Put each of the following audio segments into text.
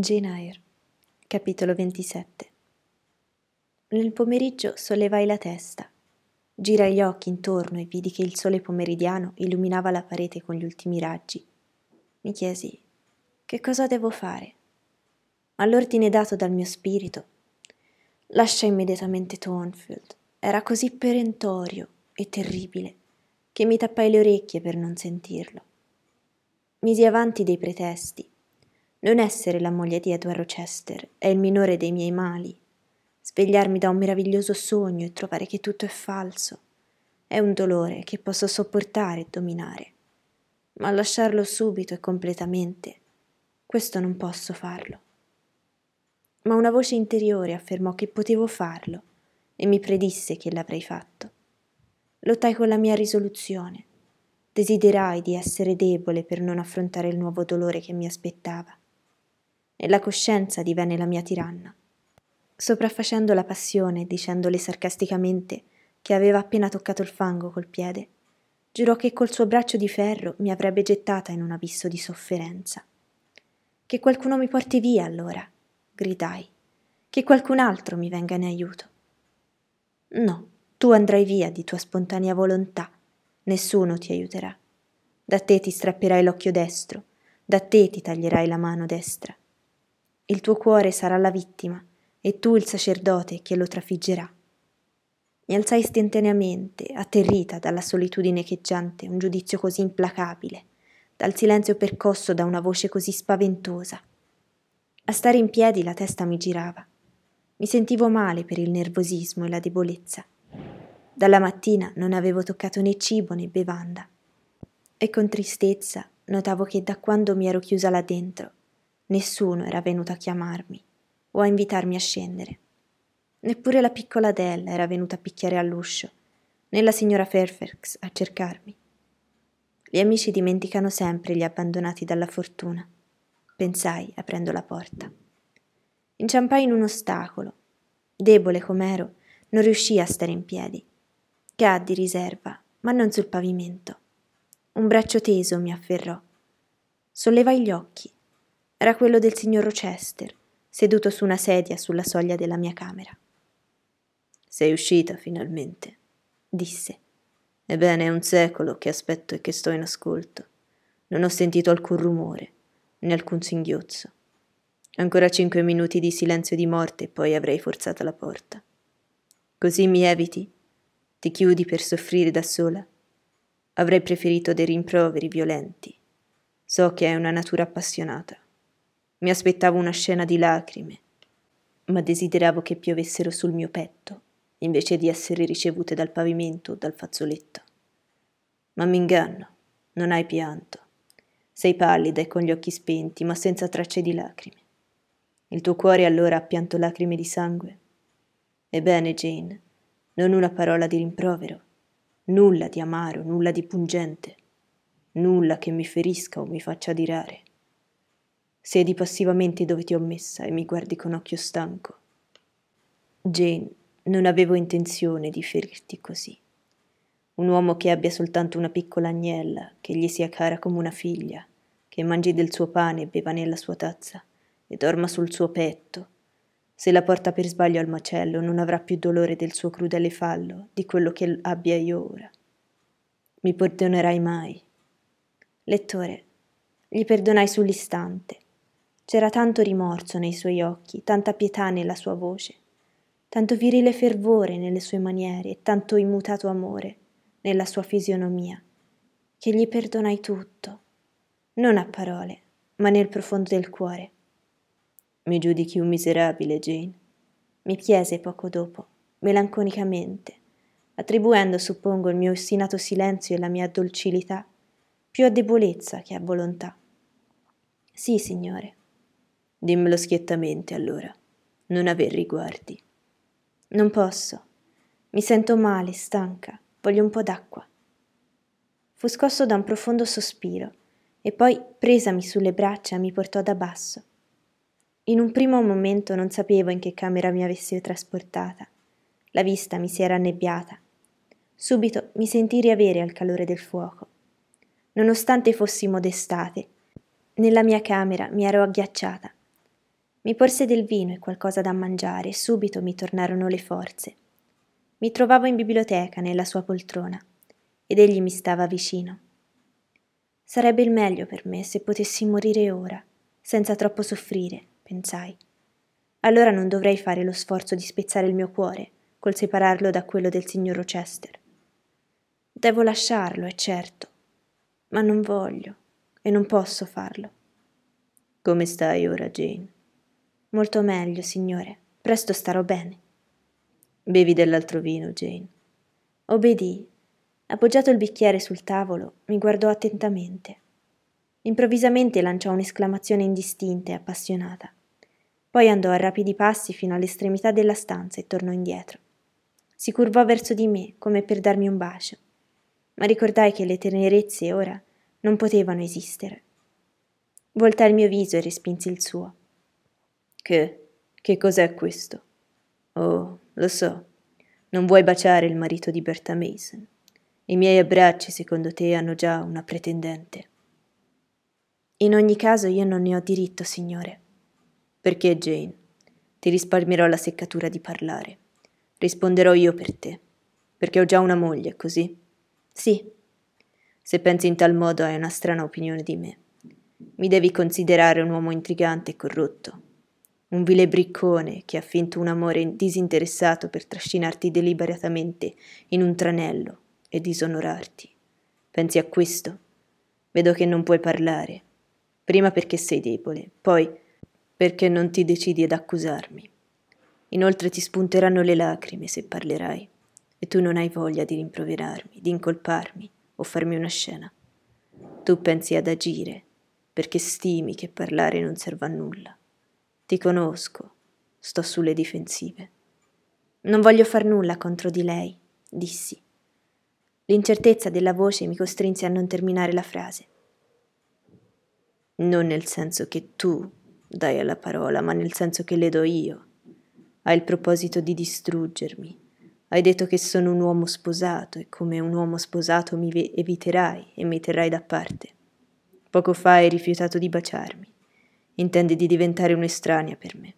Jane Eyre, capitolo 27 Nel pomeriggio sollevai la testa, girai gli occhi intorno e vidi che il sole pomeridiano illuminava la parete con gli ultimi raggi. Mi chiesi, che cosa devo fare? Ma l'ordine dato dal mio spirito lascia immediatamente Thornfield. Era così perentorio e terribile che mi tappai le orecchie per non sentirlo. Misi avanti dei pretesti. Non essere la moglie di Edward Rochester è il minore dei miei mali. Svegliarmi da un meraviglioso sogno e trovare che tutto è falso è un dolore che posso sopportare e dominare. Ma lasciarlo subito e completamente, questo non posso farlo. Ma una voce interiore affermò che potevo farlo e mi predisse che l'avrei fatto. Lottai con la mia risoluzione. Desiderai di essere debole per non affrontare il nuovo dolore che mi aspettava. E la coscienza divenne la mia tiranna. Sopraffacendo la passione, dicendole sarcasticamente che aveva appena toccato il fango col piede, giurò che col suo braccio di ferro mi avrebbe gettata in un abisso di sofferenza. Che qualcuno mi porti via allora, gridai. Che qualcun altro mi venga in aiuto. No, tu andrai via di tua spontanea volontà, nessuno ti aiuterà. Da te ti strapperai l'occhio destro, da te ti taglierai la mano destra. Il tuo cuore sarà la vittima e tu il sacerdote che lo trafiggerà. Mi alzai istantaneamente, atterrita dalla solitudine echeggiante, un giudizio così implacabile, dal silenzio percosso da una voce così spaventosa. A stare in piedi la testa mi girava. Mi sentivo male per il nervosismo e la debolezza. Dalla mattina non avevo toccato né cibo né bevanda. E con tristezza notavo che da quando mi ero chiusa là dentro, nessuno era venuto a chiamarmi o a invitarmi a scendere. Neppure la piccola Adele era venuta a picchiare all'uscio, né la signora Fairfax a cercarmi. Gli amici dimenticano sempre gli abbandonati dalla fortuna, pensai aprendo la porta. Inciampai in un ostacolo. Debole com'ero, non riuscii a stare in piedi. Caddi riserva, ma non sul pavimento. Un braccio teso mi afferrò. Sollevai gli occhi. Era quello del signor Rochester, seduto su una sedia sulla soglia della mia camera. Sei uscita finalmente, disse. Ebbene, è un secolo che aspetto e che sto in ascolto. Non ho sentito alcun rumore, né alcun singhiozzo. Ancora cinque minuti di silenzio di morte e poi avrei forzato la porta. Così mi eviti ti chiudi per soffrire da sola? Avrei preferito dei rimproveri violenti. So che è una natura appassionata. Mi aspettavo una scena di lacrime, ma desideravo che piovessero sul mio petto, invece di essere ricevute dal pavimento o dal fazzoletto. Ma mi inganno, non hai pianto. Sei pallida e con gli occhi spenti, ma senza tracce di lacrime. Il tuo cuore allora ha pianto lacrime di sangue? Ebbene, Jane, non una parola di rimprovero, nulla di amaro, nulla di pungente, nulla che mi ferisca o mi faccia dirare. Siedi passivamente dove ti ho messa e mi guardi con occhio stanco. Jane, non avevo intenzione di ferirti così. Un uomo che abbia soltanto una piccola agnella, che gli sia cara come una figlia, che mangi del suo pane e beva nella sua tazza, e dorma sul suo petto, se la porta per sbaglio al macello, non avrà più dolore del suo crudele fallo, di quello che abbia io ora. Mi perdonerai mai. Lettore, gli perdonai sull'istante. C'era tanto rimorso nei suoi occhi, tanta pietà nella sua voce, tanto virile fervore nelle sue maniere e tanto immutato amore nella sua fisionomia, che gli perdonai tutto, non a parole, ma nel profondo del cuore. Mi giudichi un miserabile, Jane? Mi chiese poco dopo, melanconicamente, attribuendo, suppongo, il mio ostinato silenzio e la mia dolcilità più a debolezza che a volontà. Sì, signore. Dimmelo schiettamente, allora. Non aver riguardi. Non posso. Mi sento male, stanca, voglio un po' d'acqua. Fu scosso da un profondo sospiro e poi, presami sulle braccia, mi portò da basso in un primo momento non sapevo in che camera mi avesse trasportata. La vista mi si era annebbiata. Subito mi sentii riavere al calore del fuoco. Nonostante fossimo d'estate, nella mia camera mi ero agghiacciata. Mi porse del vino e qualcosa da mangiare e subito mi tornarono le forze. Mi trovavo in biblioteca nella sua poltrona ed egli mi stava vicino. Sarebbe il meglio per me se potessi morire ora, senza troppo soffrire, pensai. Allora non dovrei fare lo sforzo di spezzare il mio cuore col separarlo da quello del signor Rochester. Devo lasciarlo, è certo, ma non voglio e non posso farlo. Come stai ora, Jane? Molto meglio, signore. Presto starò bene. Bevi dell'altro vino, Jane. Obbedii. Appoggiato il bicchiere sul tavolo, mi guardò attentamente. Improvvisamente lanciò un'esclamazione indistinta e appassionata. Poi andò a rapidi passi fino all'estremità della stanza e tornò indietro. Si curvò verso di me come per darmi un bacio, ma ricordai che le tenerezze ora non potevano esistere. Voltai il mio viso e respinsi il suo. Che? Che cos'è questo? Oh, lo so. Non vuoi baciare il marito di Berta Mason. I miei abbracci, secondo te, hanno già una pretendente. In ogni caso io non ne ho diritto, signore. Perché, Jane? Ti risparmierò la seccatura di parlare. Risponderò io per te. Perché ho già una moglie, così? Sì. Se pensi in tal modo hai una strana opinione di me. Mi devi considerare un uomo intrigante e corrotto. Un vile briccone che ha finto un amore disinteressato per trascinarti deliberatamente in un tranello e disonorarti. Pensi a questo? Vedo che non puoi parlare. Prima perché sei debole, poi perché non ti decidi ad accusarmi. Inoltre ti spunteranno le lacrime se parlerai, e tu non hai voglia di rimproverarmi, di incolparmi o farmi una scena. Tu pensi ad agire, perché stimi che parlare non serva a nulla. Ti conosco, sto sulle difensive. Non voglio far nulla contro di lei, dissi. L'incertezza della voce mi costrinse a non terminare la frase. Non nel senso che tu dai alla parola, ma nel senso che le do io. Hai il proposito di distruggermi. Hai detto che sono un uomo sposato e come un uomo sposato mi eviterai e mi terrai da parte. Poco fa hai rifiutato di baciarmi. Intendi di diventare un'estranea per me.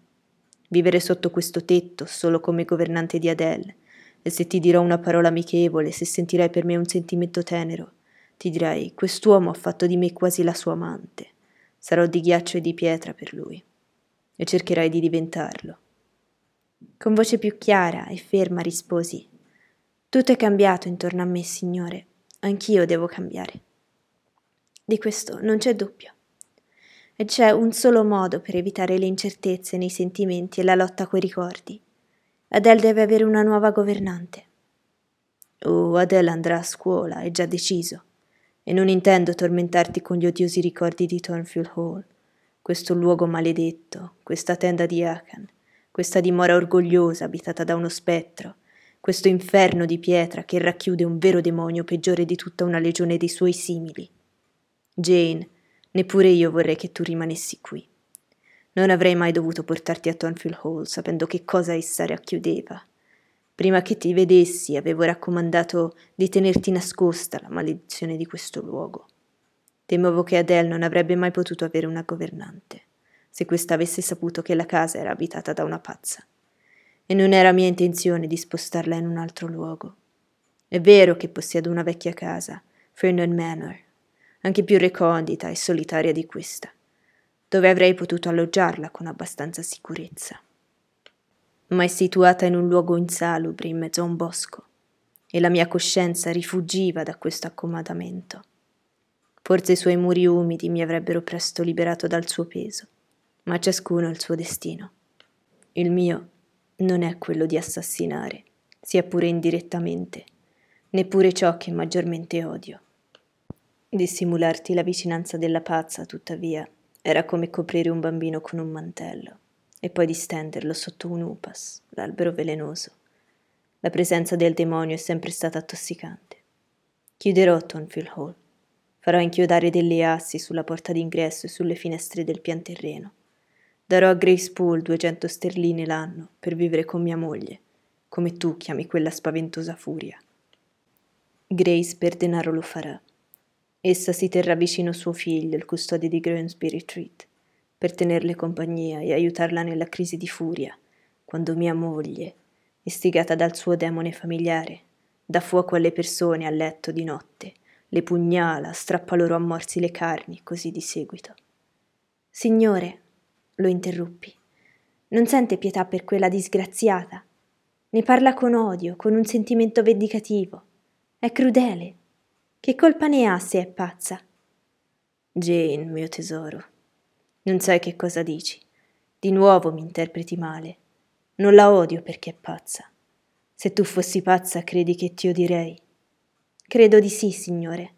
Vivere sotto questo tetto solo come governante di Adele. E se ti dirò una parola amichevole, se sentirai per me un sentimento tenero, ti dirai: Quest'uomo ha fatto di me quasi la sua amante. Sarò di ghiaccio e di pietra per lui. E cercherai di diventarlo. Con voce più chiara e ferma risposi: Tutto è cambiato intorno a me, Signore. Anch'io devo cambiare. Di questo non c'è dubbio. E c'è un solo modo per evitare le incertezze nei sentimenti e la lotta coi ricordi. Adele deve avere una nuova governante. Oh, Adele andrà a scuola, è già deciso e non intendo tormentarti con gli odiosi ricordi di Thornfield Hall, questo luogo maledetto, questa tenda di Achan, questa dimora orgogliosa abitata da uno spettro, questo inferno di pietra che racchiude un vero demonio peggiore di tutta una legione dei suoi simili. Jane, neppure io vorrei che tu rimanessi qui. Non avrei mai dovuto portarti a Thornfield Hall sapendo che cosa essa racchiudeva Prima che ti vedessi avevo raccomandato di tenerti nascosta la maledizione di questo luogo. Temevo che Adele non avrebbe mai potuto avere una governante, se questa avesse saputo che la casa era abitata da una pazza. E non era mia intenzione di spostarla in un altro luogo. È vero che possiedo una vecchia casa, Fernon Manor, anche più recondita e solitaria di questa, dove avrei potuto alloggiarla con abbastanza sicurezza ma è situata in un luogo insalubre in mezzo a un bosco, e la mia coscienza rifuggiva da questo accomodamento. Forse i suoi muri umidi mi avrebbero presto liberato dal suo peso, ma ciascuno ha il suo destino. Il mio non è quello di assassinare, sia pure indirettamente, neppure ciò che maggiormente odio. Dissimularti la vicinanza della pazza, tuttavia, era come coprire un bambino con un mantello e poi di stenderlo sotto un upas, l'albero velenoso. La presenza del demonio è sempre stata attossicante. Chiuderò Tonfield Hall. Farò inchiodare delle assi sulla porta d'ingresso e sulle finestre del pian terreno. Darò a Grace Poole 200 sterline l'anno per vivere con mia moglie, come tu chiami quella spaventosa furia. Grace per denaro lo farà. Essa si terrà vicino suo figlio, il custode di Grimsby Retreat per tenerle compagnia e aiutarla nella crisi di furia, quando mia moglie, istigata dal suo demone familiare, dà fuoco alle persone a letto di notte, le pugnala, strappa loro a morsi le carni, così di seguito. Signore, lo interruppi, non sente pietà per quella disgraziata? Ne parla con odio, con un sentimento vendicativo. È crudele. Che colpa ne ha se è pazza? Jane, mio tesoro, non sai che cosa dici. Di nuovo mi interpreti male. Non la odio perché è pazza. Se tu fossi pazza, credi che ti odierei? Credo di sì, signore.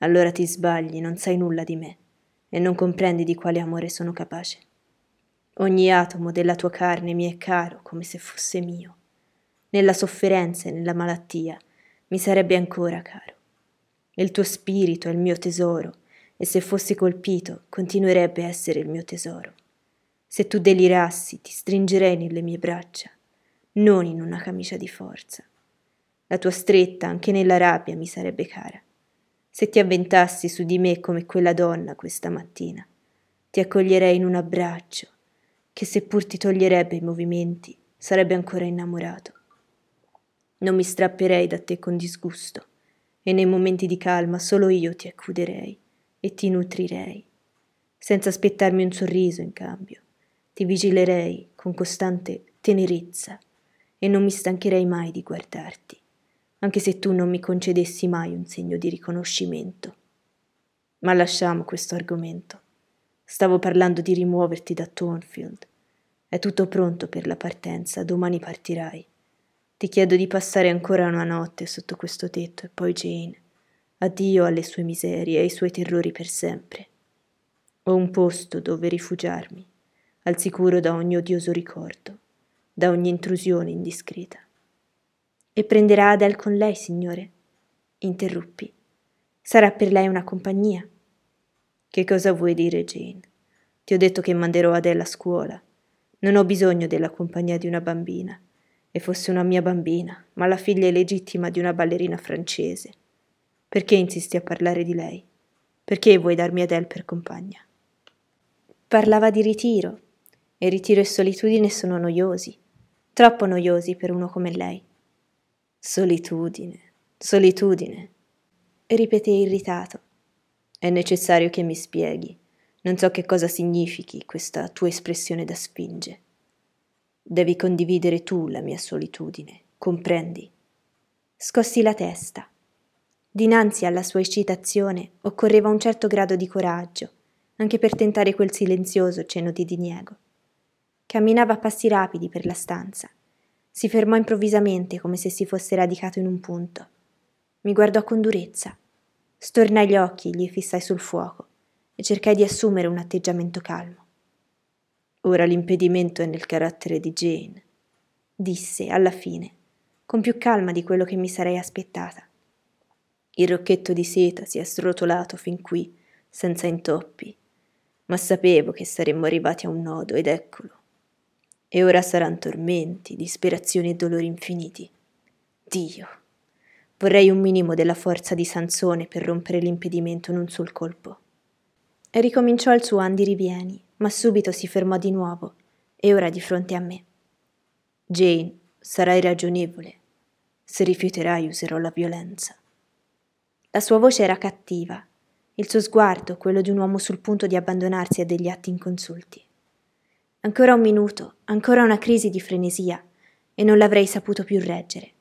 Allora ti sbagli, non sai nulla di me e non comprendi di quale amore sono capace. Ogni atomo della tua carne mi è caro come se fosse mio. Nella sofferenza e nella malattia mi sarebbe ancora caro. Il tuo spirito è il mio tesoro e se fossi colpito continuerebbe a essere il mio tesoro. Se tu delirassi ti stringerei nelle mie braccia, non in una camicia di forza. La tua stretta anche nella rabbia mi sarebbe cara. Se ti avventassi su di me come quella donna questa mattina, ti accoglierei in un abbraccio che seppur ti toglierebbe i movimenti, sarebbe ancora innamorato. Non mi strapperei da te con disgusto e nei momenti di calma solo io ti accuderei e ti nutrirei, senza aspettarmi un sorriso in cambio. Ti vigilerei con costante tenerezza e non mi stancherei mai di guardarti, anche se tu non mi concedessi mai un segno di riconoscimento. Ma lasciamo questo argomento. Stavo parlando di rimuoverti da Thornfield. È tutto pronto per la partenza, domani partirai. Ti chiedo di passare ancora una notte sotto questo tetto e poi Jane. Addio alle sue miserie e ai suoi terrori per sempre. Ho un posto dove rifugiarmi, al sicuro da ogni odioso ricordo, da ogni intrusione indiscreta. E prenderà Adele con lei, signore? Interruppi. Sarà per lei una compagnia. Che cosa vuoi dire, Jane? Ti ho detto che manderò Adele a scuola. Non ho bisogno della compagnia di una bambina e fosse una mia bambina, ma la figlia illegittima di una ballerina francese. Perché insisti a parlare di lei? Perché vuoi darmi Adele per compagna? Parlava di ritiro, e ritiro e solitudine sono noiosi, troppo noiosi per uno come lei. Solitudine, solitudine, ripeté irritato. È necessario che mi spieghi. Non so che cosa significhi questa tua espressione da spinge. Devi condividere tu la mia solitudine, comprendi? Scossi la testa. Dinanzi alla sua eccitazione occorreva un certo grado di coraggio, anche per tentare quel silenzioso cenno di diniego. Camminava a passi rapidi per la stanza. Si fermò improvvisamente come se si fosse radicato in un punto. Mi guardò con durezza. Stornai gli occhi, gli fissai sul fuoco e cercai di assumere un atteggiamento calmo. Ora l'impedimento è nel carattere di Jane, disse alla fine, con più calma di quello che mi sarei aspettata. Il rocchetto di seta si è srotolato fin qui, senza intoppi, ma sapevo che saremmo arrivati a un nodo ed eccolo. E ora saranno tormenti, disperazioni e dolori infiniti. Dio! Vorrei un minimo della forza di Sansone per rompere l'impedimento in un sol colpo. E ricominciò il suo andirivieni, ma subito si fermò di nuovo e ora di fronte a me. Jane, sarai ragionevole. Se rifiuterai userò la violenza. La sua voce era cattiva, il suo sguardo quello di un uomo sul punto di abbandonarsi a degli atti inconsulti. Ancora un minuto, ancora una crisi di frenesia, e non l'avrei saputo più reggere.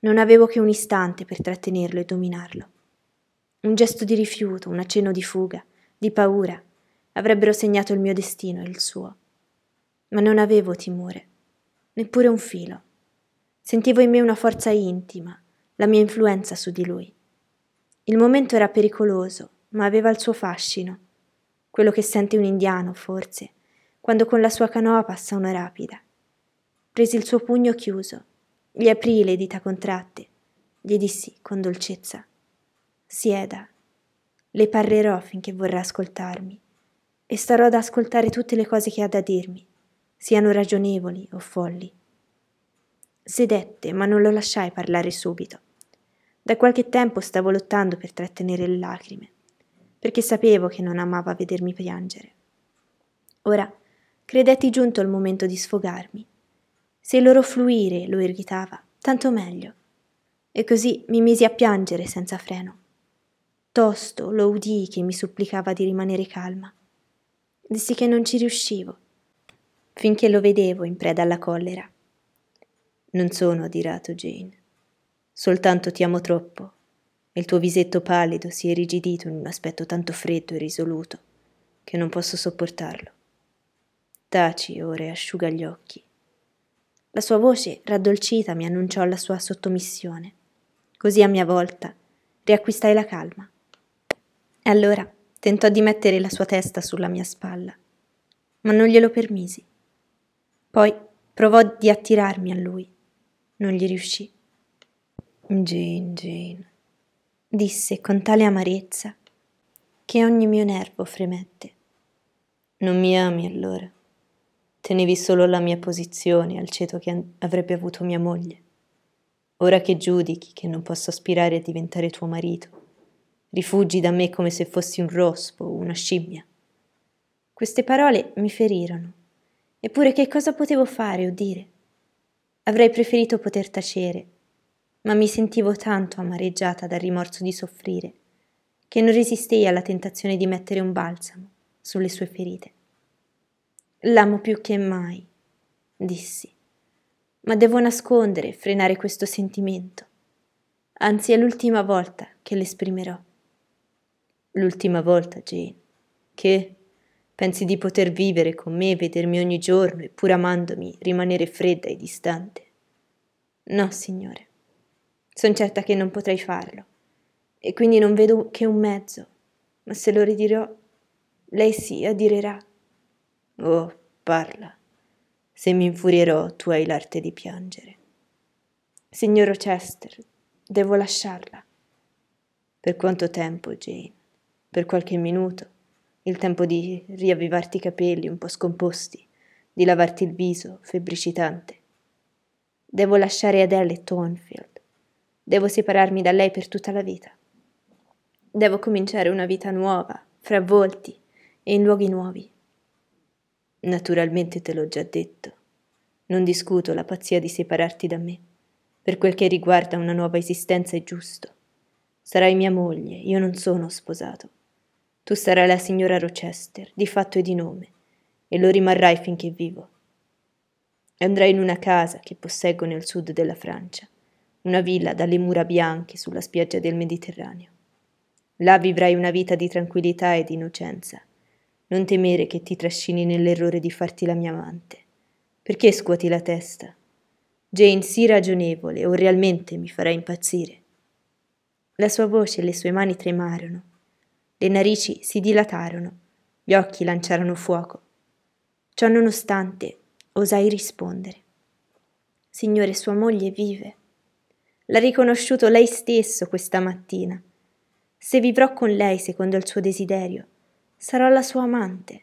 Non avevo che un istante per trattenerlo e dominarlo. Un gesto di rifiuto, un accenno di fuga, di paura, avrebbero segnato il mio destino e il suo. Ma non avevo timore, neppure un filo. Sentivo in me una forza intima, la mia influenza su di lui. Il momento era pericoloso, ma aveva il suo fascino, quello che sente un indiano, forse, quando con la sua canoa passa una rapida. Presi il suo pugno chiuso, gli aprì le dita contratte, gli dissi con dolcezza: Sieda, le parlerò finché vorrà ascoltarmi e starò ad ascoltare tutte le cose che ha da dirmi, siano ragionevoli o folli. Sedette, ma non lo lasciai parlare subito. Da qualche tempo stavo lottando per trattenere le lacrime, perché sapevo che non amava vedermi piangere. Ora credetti giunto il momento di sfogarmi. Se il loro fluire lo irritava, tanto meglio. E così mi misi a piangere senza freno. Tosto lo udii che mi supplicava di rimanere calma. Dissi che non ci riuscivo, finché lo vedevo in preda alla collera. Non sono adirato, Jane. Soltanto ti amo troppo e il tuo visetto pallido si è irrigidito in un aspetto tanto freddo e risoluto che non posso sopportarlo. Taci ora e asciuga gli occhi. La sua voce raddolcita mi annunciò la sua sottomissione. Così a mia volta riacquistai la calma. E allora tentò di mettere la sua testa sulla mia spalla, ma non glielo permisi. Poi provò di attirarmi a lui. Non gli riuscì. Jane, Jane, disse con tale amarezza che ogni mio nervo fremette. Non mi ami allora? Tenevi solo la mia posizione al ceto che avrebbe avuto mia moglie. Ora che giudichi che non posso aspirare a diventare tuo marito, rifugi da me come se fossi un rospo o una scimmia. Queste parole mi ferirono. Eppure che cosa potevo fare o dire? Avrei preferito poter tacere, ma mi sentivo tanto amareggiata dal rimorso di soffrire che non resistei alla tentazione di mettere un balsamo sulle sue ferite. L'amo più che mai, dissi, ma devo nascondere e frenare questo sentimento. Anzi, è l'ultima volta che l'esprimerò. L'ultima volta, Jane, che pensi di poter vivere con me, vedermi ogni giorno e pur amandomi rimanere fredda e distante? No, signore, son certa che non potrei farlo, e quindi non vedo che un mezzo, ma se lo ridirò, lei sì adirerà. Oh, parla. Se mi infurierò, tu hai l'arte di piangere. Signor Rochester, devo lasciarla. Per quanto tempo, Jane? Per qualche minuto? Il tempo di riavvivarti i capelli un po' scomposti, di lavarti il viso, febbricitante. Devo lasciare Adele Thornfield. Devo separarmi da lei per tutta la vita. Devo cominciare una vita nuova, fra volti e in luoghi nuovi. Naturalmente te l'ho già detto. Non discuto la pazzia di separarti da me. Per quel che riguarda una nuova esistenza è giusto. Sarai mia moglie, io non sono sposato. Tu sarai la signora Rochester, di fatto e di nome, e lo rimarrai finché vivo. Andrai in una casa che posseggo nel sud della Francia, una villa dalle mura bianche sulla spiaggia del Mediterraneo. Là vivrai una vita di tranquillità e di innocenza non temere che ti trascini nell'errore di farti la mia amante. Perché scuoti la testa? Jane, sii ragionevole o realmente mi farai impazzire. La sua voce e le sue mani tremarono, le narici si dilatarono, gli occhi lanciarono fuoco. Ciò nonostante, osai rispondere. Signore, sua moglie vive. L'ha riconosciuto lei stesso questa mattina. Se vivrò con lei secondo il suo desiderio, sarò la sua amante.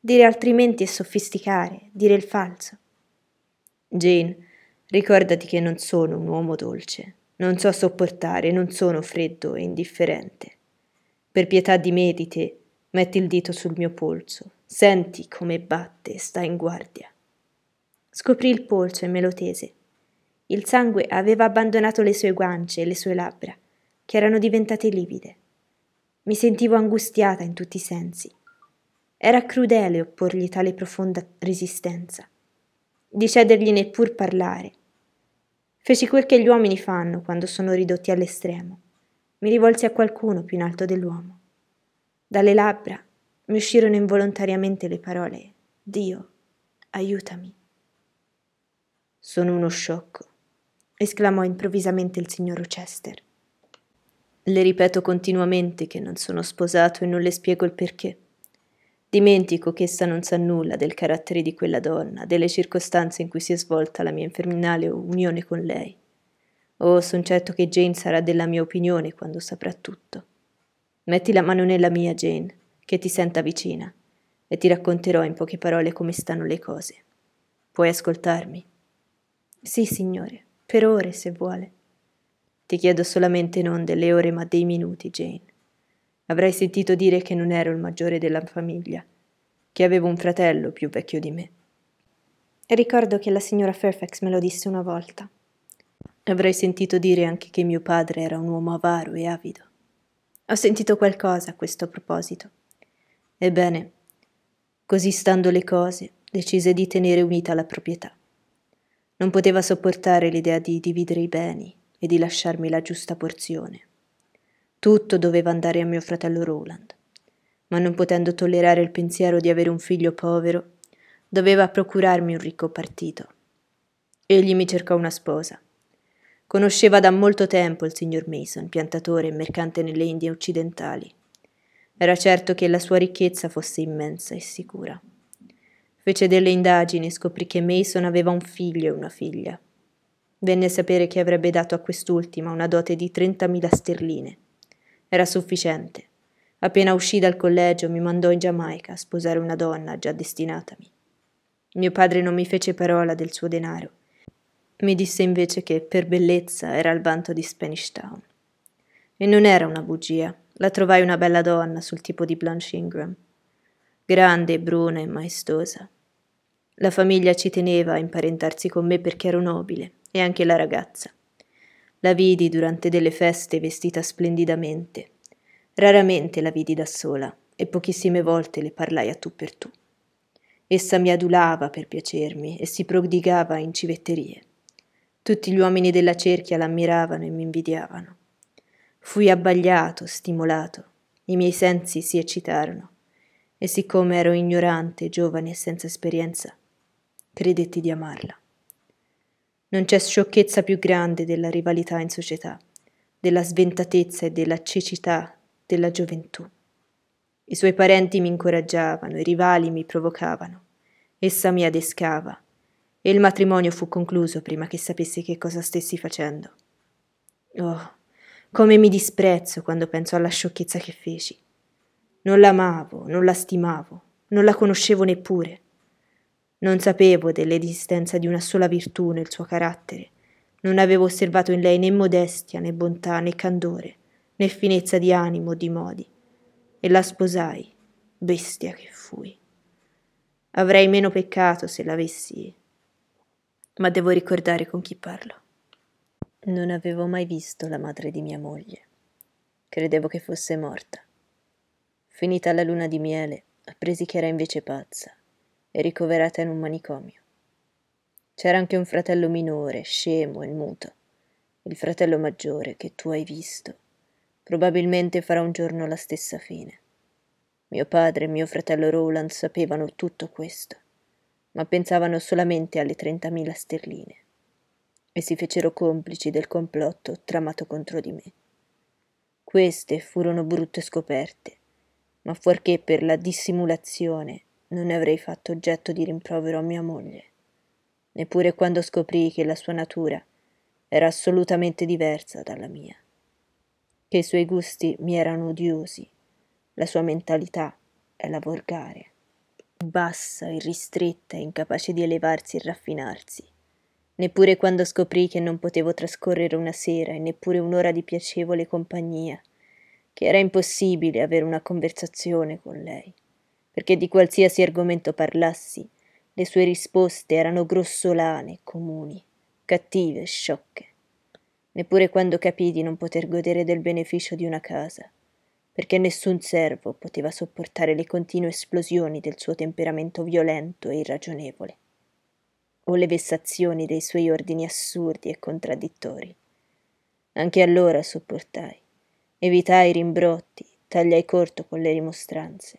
Dire altrimenti è sofisticare, dire il falso. Jane, ricordati che non sono un uomo dolce, non so sopportare, non sono freddo e indifferente. Per pietà di me e di te, metti il dito sul mio polso, senti come batte e sta in guardia. Scoprì il polso e me lo tese. Il sangue aveva abbandonato le sue guance e le sue labbra, che erano diventate livide. Mi sentivo angustiata in tutti i sensi. Era crudele opporgli tale profonda resistenza, di cedergli neppur parlare. Feci quel che gli uomini fanno quando sono ridotti all'estremo. Mi rivolsi a qualcuno più in alto dell'uomo. Dalle labbra mi uscirono involontariamente le parole Dio, aiutami. Sono uno sciocco, esclamò improvvisamente il signor Rochester. Le ripeto continuamente che non sono sposato e non le spiego il perché. Dimentico che essa non sa nulla del carattere di quella donna, delle circostanze in cui si è svolta la mia infernale unione con lei. Oh, son certo che Jane sarà della mia opinione quando saprà tutto. Metti la mano nella mia, Jane, che ti senta vicina, e ti racconterò in poche parole come stanno le cose. Puoi ascoltarmi? Sì, signore, per ore se vuole. Ti chiedo solamente non delle ore ma dei minuti, Jane. Avrai sentito dire che non ero il maggiore della famiglia. che avevo un fratello più vecchio di me. Ricordo che la signora Fairfax me lo disse una volta. Avrei sentito dire anche che mio padre era un uomo avaro e avido. Ho sentito qualcosa a questo proposito. Ebbene, così stando le cose, decise di tenere unita la proprietà. Non poteva sopportare l'idea di dividere i beni e di lasciarmi la giusta porzione. Tutto doveva andare a mio fratello Roland, ma non potendo tollerare il pensiero di avere un figlio povero, doveva procurarmi un ricco partito. Egli mi cercò una sposa Conosceva da molto tempo il signor Mason, piantatore e mercante nelle Indie occidentali. Era certo che la sua ricchezza fosse immensa e sicura. Fece delle indagini e scoprì che Mason aveva un figlio e una figlia. Venne a sapere che avrebbe dato a quest'ultima una dote di 30.000 sterline. Era sufficiente. Appena uscì dal collegio mi mandò in Giamaica a sposare una donna già destinatami. Mio padre non mi fece parola del suo denaro mi disse invece che per bellezza era al vanto di Spanish Town. E non era una bugia, la trovai una bella donna sul tipo di Blanche Ingram, grande, bruna e maestosa. La famiglia ci teneva a imparentarsi con me perché ero nobile, e anche la ragazza. La vidi durante delle feste vestita splendidamente. Raramente la vidi da sola, e pochissime volte le parlai a tu per tu. Essa mi adulava per piacermi e si prodigava in civetterie. Tutti gli uomini della cerchia l'ammiravano e mi invidiavano. Fui abbagliato, stimolato, i miei sensi si eccitarono e siccome ero ignorante, giovane e senza esperienza, credetti di amarla. Non c'è sciocchezza più grande della rivalità in società, della sventatezza e della cecità della gioventù. I suoi parenti mi incoraggiavano, i rivali mi provocavano. Essa mi adescava, e il matrimonio fu concluso prima che sapessi che cosa stessi facendo. Oh, come mi disprezzo quando penso alla sciocchezza che feci. Non l'amavo, non la stimavo, non la conoscevo neppure. Non sapevo dell'esistenza di una sola virtù nel suo carattere. Non avevo osservato in lei né modestia, né bontà, né candore, né finezza di animo o di modi. E la sposai, bestia che fui. Avrei meno peccato se l'avessi ma devo ricordare con chi parlo. Non avevo mai visto la madre di mia moglie. Credevo che fosse morta. Finita la luna di miele, appresi che era invece pazza e ricoverata in un manicomio. C'era anche un fratello minore, scemo e muto, il fratello maggiore che tu hai visto. Probabilmente farà un giorno la stessa fine. Mio padre e mio fratello Roland sapevano tutto questo ma pensavano solamente alle trentamila sterline. E si fecero complici del complotto tramato contro di me. Queste furono brutte scoperte, ma fuorché per la dissimulazione non ne avrei fatto oggetto di rimprovero a mia moglie, neppure quando scoprii che la sua natura era assolutamente diversa dalla mia, che i suoi gusti mi erano odiosi, la sua mentalità è la volgare bassa, irristretta, incapace di elevarsi e raffinarsi. Neppure quando scoprì che non potevo trascorrere una sera e neppure un'ora di piacevole compagnia, che era impossibile avere una conversazione con lei, perché di qualsiasi argomento parlassi, le sue risposte erano grossolane, comuni, cattive, e sciocche. Neppure quando capì di non poter godere del beneficio di una casa, perché nessun servo poteva sopportare le continue esplosioni del suo temperamento violento e irragionevole, o le vessazioni dei suoi ordini assurdi e contraddittori. Anche allora sopportai, evitai i rimbrotti, tagliai corto con le rimostranze,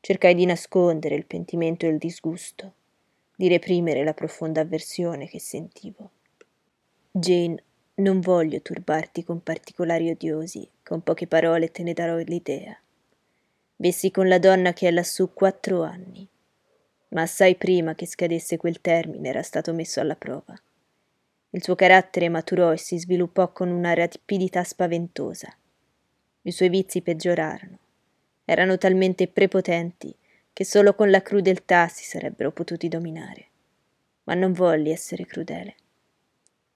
cercai di nascondere il pentimento e il disgusto, di reprimere la profonda avversione che sentivo. Jane non voglio turbarti con particolari odiosi, con poche parole te ne darò l'idea. Vessi con la donna che è lassù quattro anni, ma assai prima che scadesse quel termine era stato messo alla prova. Il suo carattere maturò e si sviluppò con una rapidità spaventosa. I suoi vizi peggiorarono. Erano talmente prepotenti che solo con la crudeltà si sarebbero potuti dominare. Ma non volli essere crudele.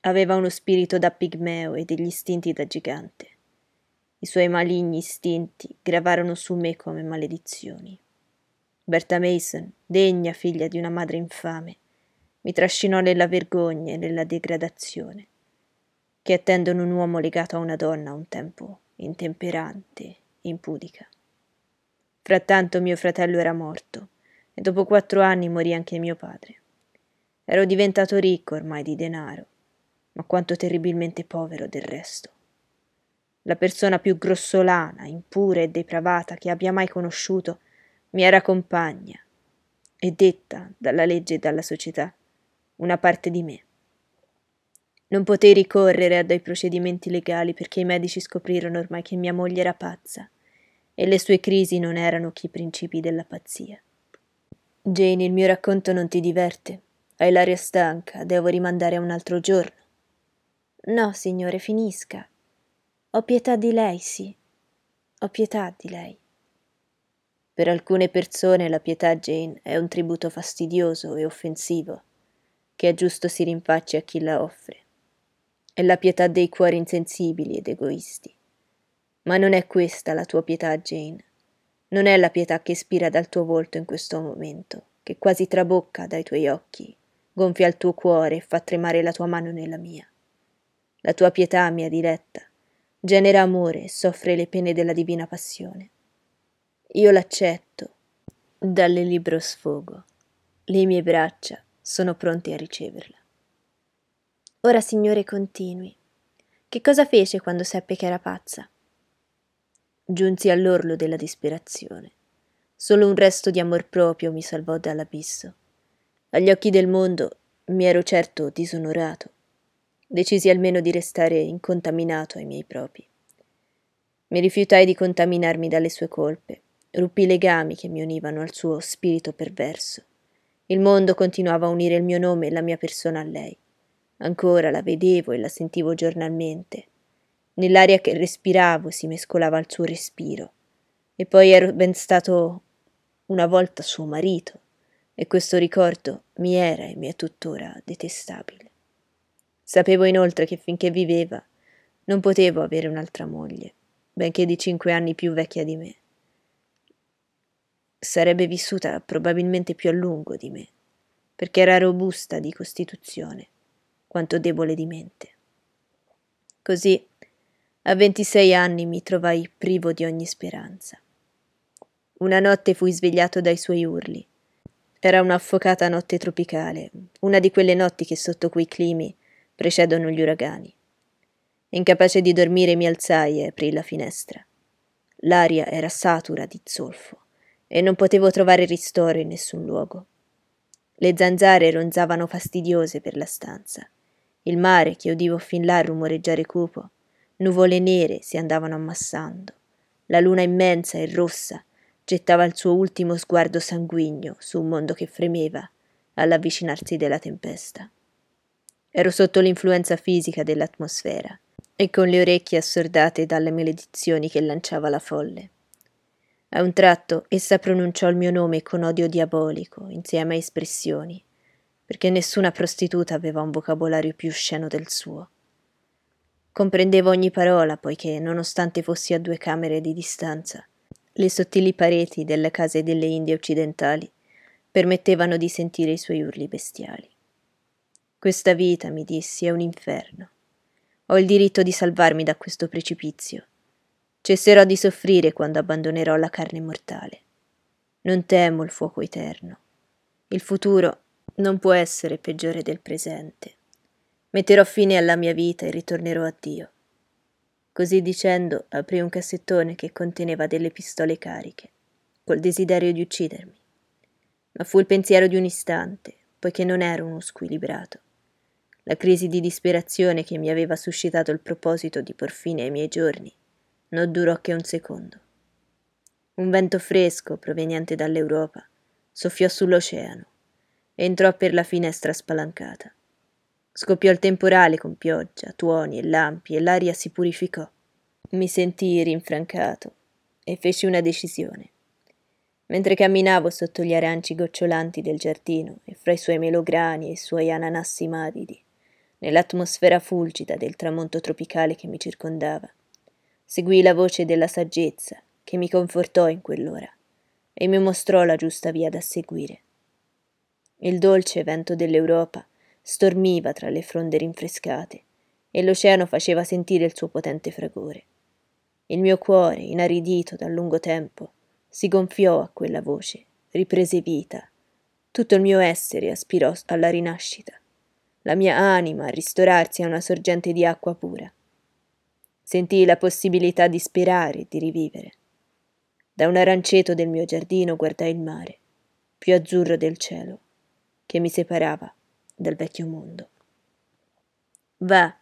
Aveva uno spirito da pigmeo e degli istinti da gigante. I suoi maligni istinti gravarono su me come maledizioni. Berta Mason, degna figlia di una madre infame, mi trascinò nella vergogna e nella degradazione, che attendono un uomo legato a una donna a un tempo intemperante, impudica. Frattanto mio fratello era morto e dopo quattro anni morì anche mio padre. Ero diventato ricco ormai di denaro, ma quanto terribilmente povero del resto. La persona più grossolana, impura e depravata che abbia mai conosciuto mi era compagna e detta dalla legge e dalla società una parte di me. Non potei ricorrere a dei procedimenti legali perché i medici scoprirono ormai che mia moglie era pazza e le sue crisi non erano che i principi della pazzia. Jane, il mio racconto non ti diverte? Hai l'aria stanca, devo rimandare a un altro giorno. No, signore, finisca. Ho pietà di lei, sì. Ho pietà di lei. Per alcune persone la pietà, Jane, è un tributo fastidioso e offensivo, che è giusto si rinfacci a chi la offre. È la pietà dei cuori insensibili ed egoisti. Ma non è questa la tua pietà, Jane. Non è la pietà che ispira dal tuo volto in questo momento, che quasi trabocca dai tuoi occhi, gonfia il tuo cuore e fa tremare la tua mano nella mia. La tua pietà, mia diletta, genera amore e soffre le pene della divina passione. Io l'accetto dalle libero sfogo. Le mie braccia sono pronte a riceverla. Ora, signore, continui. Che cosa fece quando seppe che era pazza? Giunsi all'orlo della disperazione. Solo un resto di amor proprio mi salvò dall'abisso. Agli occhi del mondo mi ero certo disonorato decisi almeno di restare incontaminato ai miei propri. Mi rifiutai di contaminarmi dalle sue colpe, ruppi i legami che mi univano al suo spirito perverso. Il mondo continuava a unire il mio nome e la mia persona a lei. Ancora la vedevo e la sentivo giornalmente. Nell'aria che respiravo si mescolava al suo respiro. E poi ero ben stato una volta suo marito, e questo ricordo mi era e mi è tuttora detestabile. Sapevo inoltre che finché viveva non potevo avere un'altra moglie, benché di cinque anni più vecchia di me. Sarebbe vissuta probabilmente più a lungo di me, perché era robusta di costituzione, quanto debole di mente. Così, a ventisei anni mi trovai privo di ogni speranza. Una notte fui svegliato dai suoi urli. Era un'affocata notte tropicale, una di quelle notti che sotto quei climi precedono gli uragani. Incapace di dormire mi alzai e aprì la finestra. L'aria era satura di zolfo e non potevo trovare ristoro in nessun luogo. Le zanzare ronzavano fastidiose per la stanza. Il mare, che udivo fin là rumoreggiare cupo, nuvole nere si andavano ammassando. La luna immensa e rossa gettava il suo ultimo sguardo sanguigno su un mondo che fremeva all'avvicinarsi della tempesta. Ero sotto l'influenza fisica dell'atmosfera e con le orecchie assordate dalle maledizioni che lanciava la folle. A un tratto essa pronunciò il mio nome con odio diabolico, insieme a espressioni, perché nessuna prostituta aveva un vocabolario più sceno del suo. Comprendevo ogni parola, poiché, nonostante fossi a due camere di distanza, le sottili pareti delle case delle Indie occidentali permettevano di sentire i suoi urli bestiali. Questa vita, mi dissi, è un inferno. Ho il diritto di salvarmi da questo precipizio. Cesserò di soffrire quando abbandonerò la carne mortale. Non temo il fuoco eterno. Il futuro non può essere peggiore del presente. Metterò fine alla mia vita e ritornerò a Dio. Così dicendo, aprì un cassettone che conteneva delle pistole cariche, col desiderio di uccidermi. Ma fu il pensiero di un istante, poiché non ero uno squilibrato. La crisi di disperazione che mi aveva suscitato il proposito di por fine ai miei giorni non durò che un secondo. Un vento fresco proveniente dall'Europa soffiò sull'oceano entrò per la finestra spalancata. Scoppiò il temporale con pioggia, tuoni e lampi e l'aria si purificò. Mi sentii rinfrancato e feci una decisione. Mentre camminavo sotto gli aranci gocciolanti del giardino e fra i suoi melograni e i suoi ananassi madidi, nell'atmosfera fulgida del tramonto tropicale che mi circondava. Seguii la voce della saggezza che mi confortò in quell'ora. e mi mostrò la giusta via da seguire. Il dolce vento dell'Europa stormiva tra le fronde rinfrescate e l'oceano faceva sentire il suo potente fragore. Il mio cuore, inaridito dal lungo tempo, si gonfiò a quella voce, riprese vita. Tutto il mio essere aspirò alla rinascita, la mia anima a ristorarsi a una sorgente di acqua pura. Sentii la possibilità di sperare di rivivere. Da un aranceto del mio giardino guardai il mare, più azzurro del cielo, che mi separava dal vecchio mondo. Va,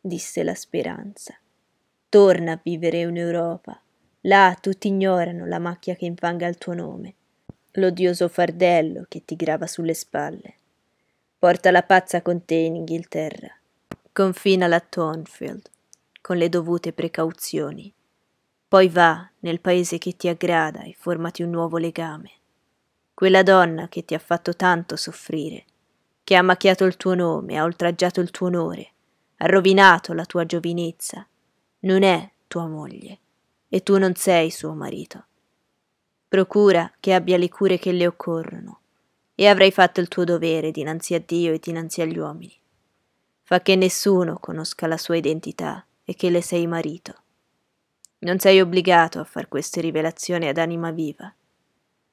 disse la speranza, torna a vivere in Europa. Là tutti ignorano la macchia che infanga il tuo nome, l'odioso fardello che ti grava sulle spalle. Porta la pazza con te in Inghilterra. Confina a Thornfield con le dovute precauzioni. Poi va nel paese che ti aggrada e formati un nuovo legame. Quella donna che ti ha fatto tanto soffrire, che ha macchiato il tuo nome, ha oltraggiato il tuo onore, ha rovinato la tua giovinezza, non è tua moglie e tu non sei suo marito. Procura che abbia le cure che le occorrono e avrai fatto il tuo dovere dinanzi a Dio e dinanzi agli uomini. Fa che nessuno conosca la sua identità e che le sei marito. Non sei obbligato a far queste rivelazioni ad anima viva.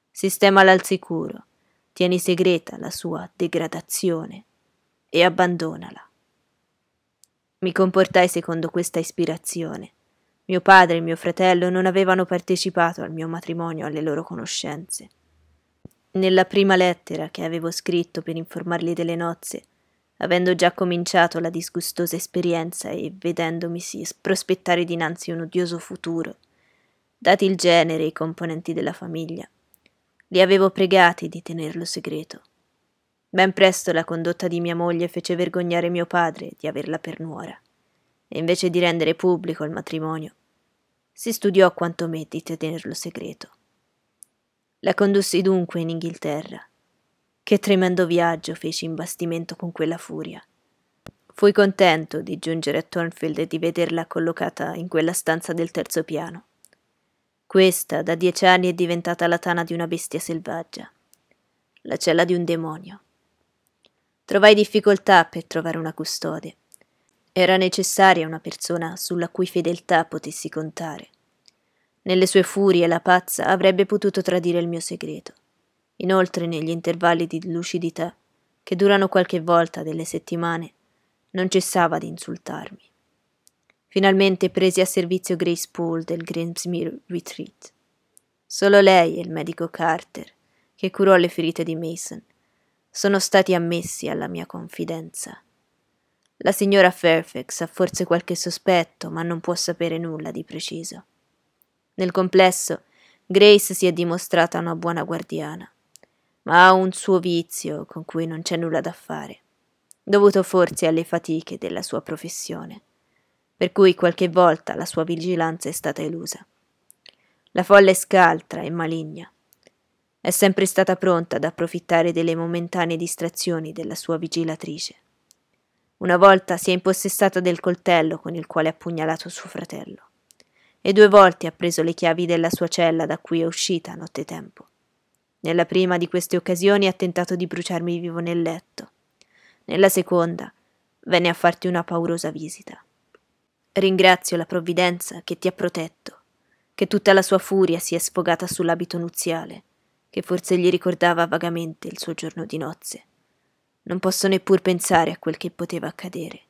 Sistemala al sicuro, tieni segreta la sua degradazione e abbandonala. Mi comportai secondo questa ispirazione. Mio padre e mio fratello non avevano partecipato al mio matrimonio alle loro conoscenze. Nella prima lettera che avevo scritto per informarli delle nozze, avendo già cominciato la disgustosa esperienza e vedendomisi prospettare dinanzi un odioso futuro, dati il genere e i componenti della famiglia, li avevo pregati di tenerlo segreto. Ben presto la condotta di mia moglie fece vergognare mio padre di averla per nuora, e invece di rendere pubblico il matrimonio, si studiò quanto me di tenerlo segreto. La condussi dunque in Inghilterra, che tremendo viaggio feci in bastimento con quella furia. Fui contento di giungere a Thornfield e di vederla collocata in quella stanza del terzo piano. Questa da dieci anni è diventata la tana di una bestia selvaggia, la cella di un demonio. Trovai difficoltà per trovare una custode. Era necessaria una persona sulla cui fedeltà potessi contare. Nelle sue furie la pazza avrebbe potuto tradire il mio segreto. Inoltre, negli intervalli di lucidità, che durano qualche volta delle settimane, non cessava di insultarmi. Finalmente presi a servizio Grace Poole del Grimsmere Retreat. Solo lei e il medico Carter, che curò le ferite di Mason, sono stati ammessi alla mia confidenza. La signora Fairfax ha forse qualche sospetto, ma non può sapere nulla di preciso. Nel complesso, Grace si è dimostrata una buona guardiana ma ha un suo vizio con cui non c'è nulla da fare, dovuto forse alle fatiche della sua professione, per cui qualche volta la sua vigilanza è stata elusa. La folla è scaltra e maligna. È sempre stata pronta ad approfittare delle momentanee distrazioni della sua vigilatrice. Una volta si è impossessata del coltello con il quale ha pugnalato suo fratello, e due volte ha preso le chiavi della sua cella da cui è uscita nottetempo. Nella prima di queste occasioni ha tentato di bruciarmi vivo nel letto. Nella seconda venne a farti una paurosa visita. Ringrazio la provvidenza che ti ha protetto, che tutta la sua furia si è sfogata sull'abito nuziale, che forse gli ricordava vagamente il suo giorno di nozze. Non posso neppur pensare a quel che poteva accadere.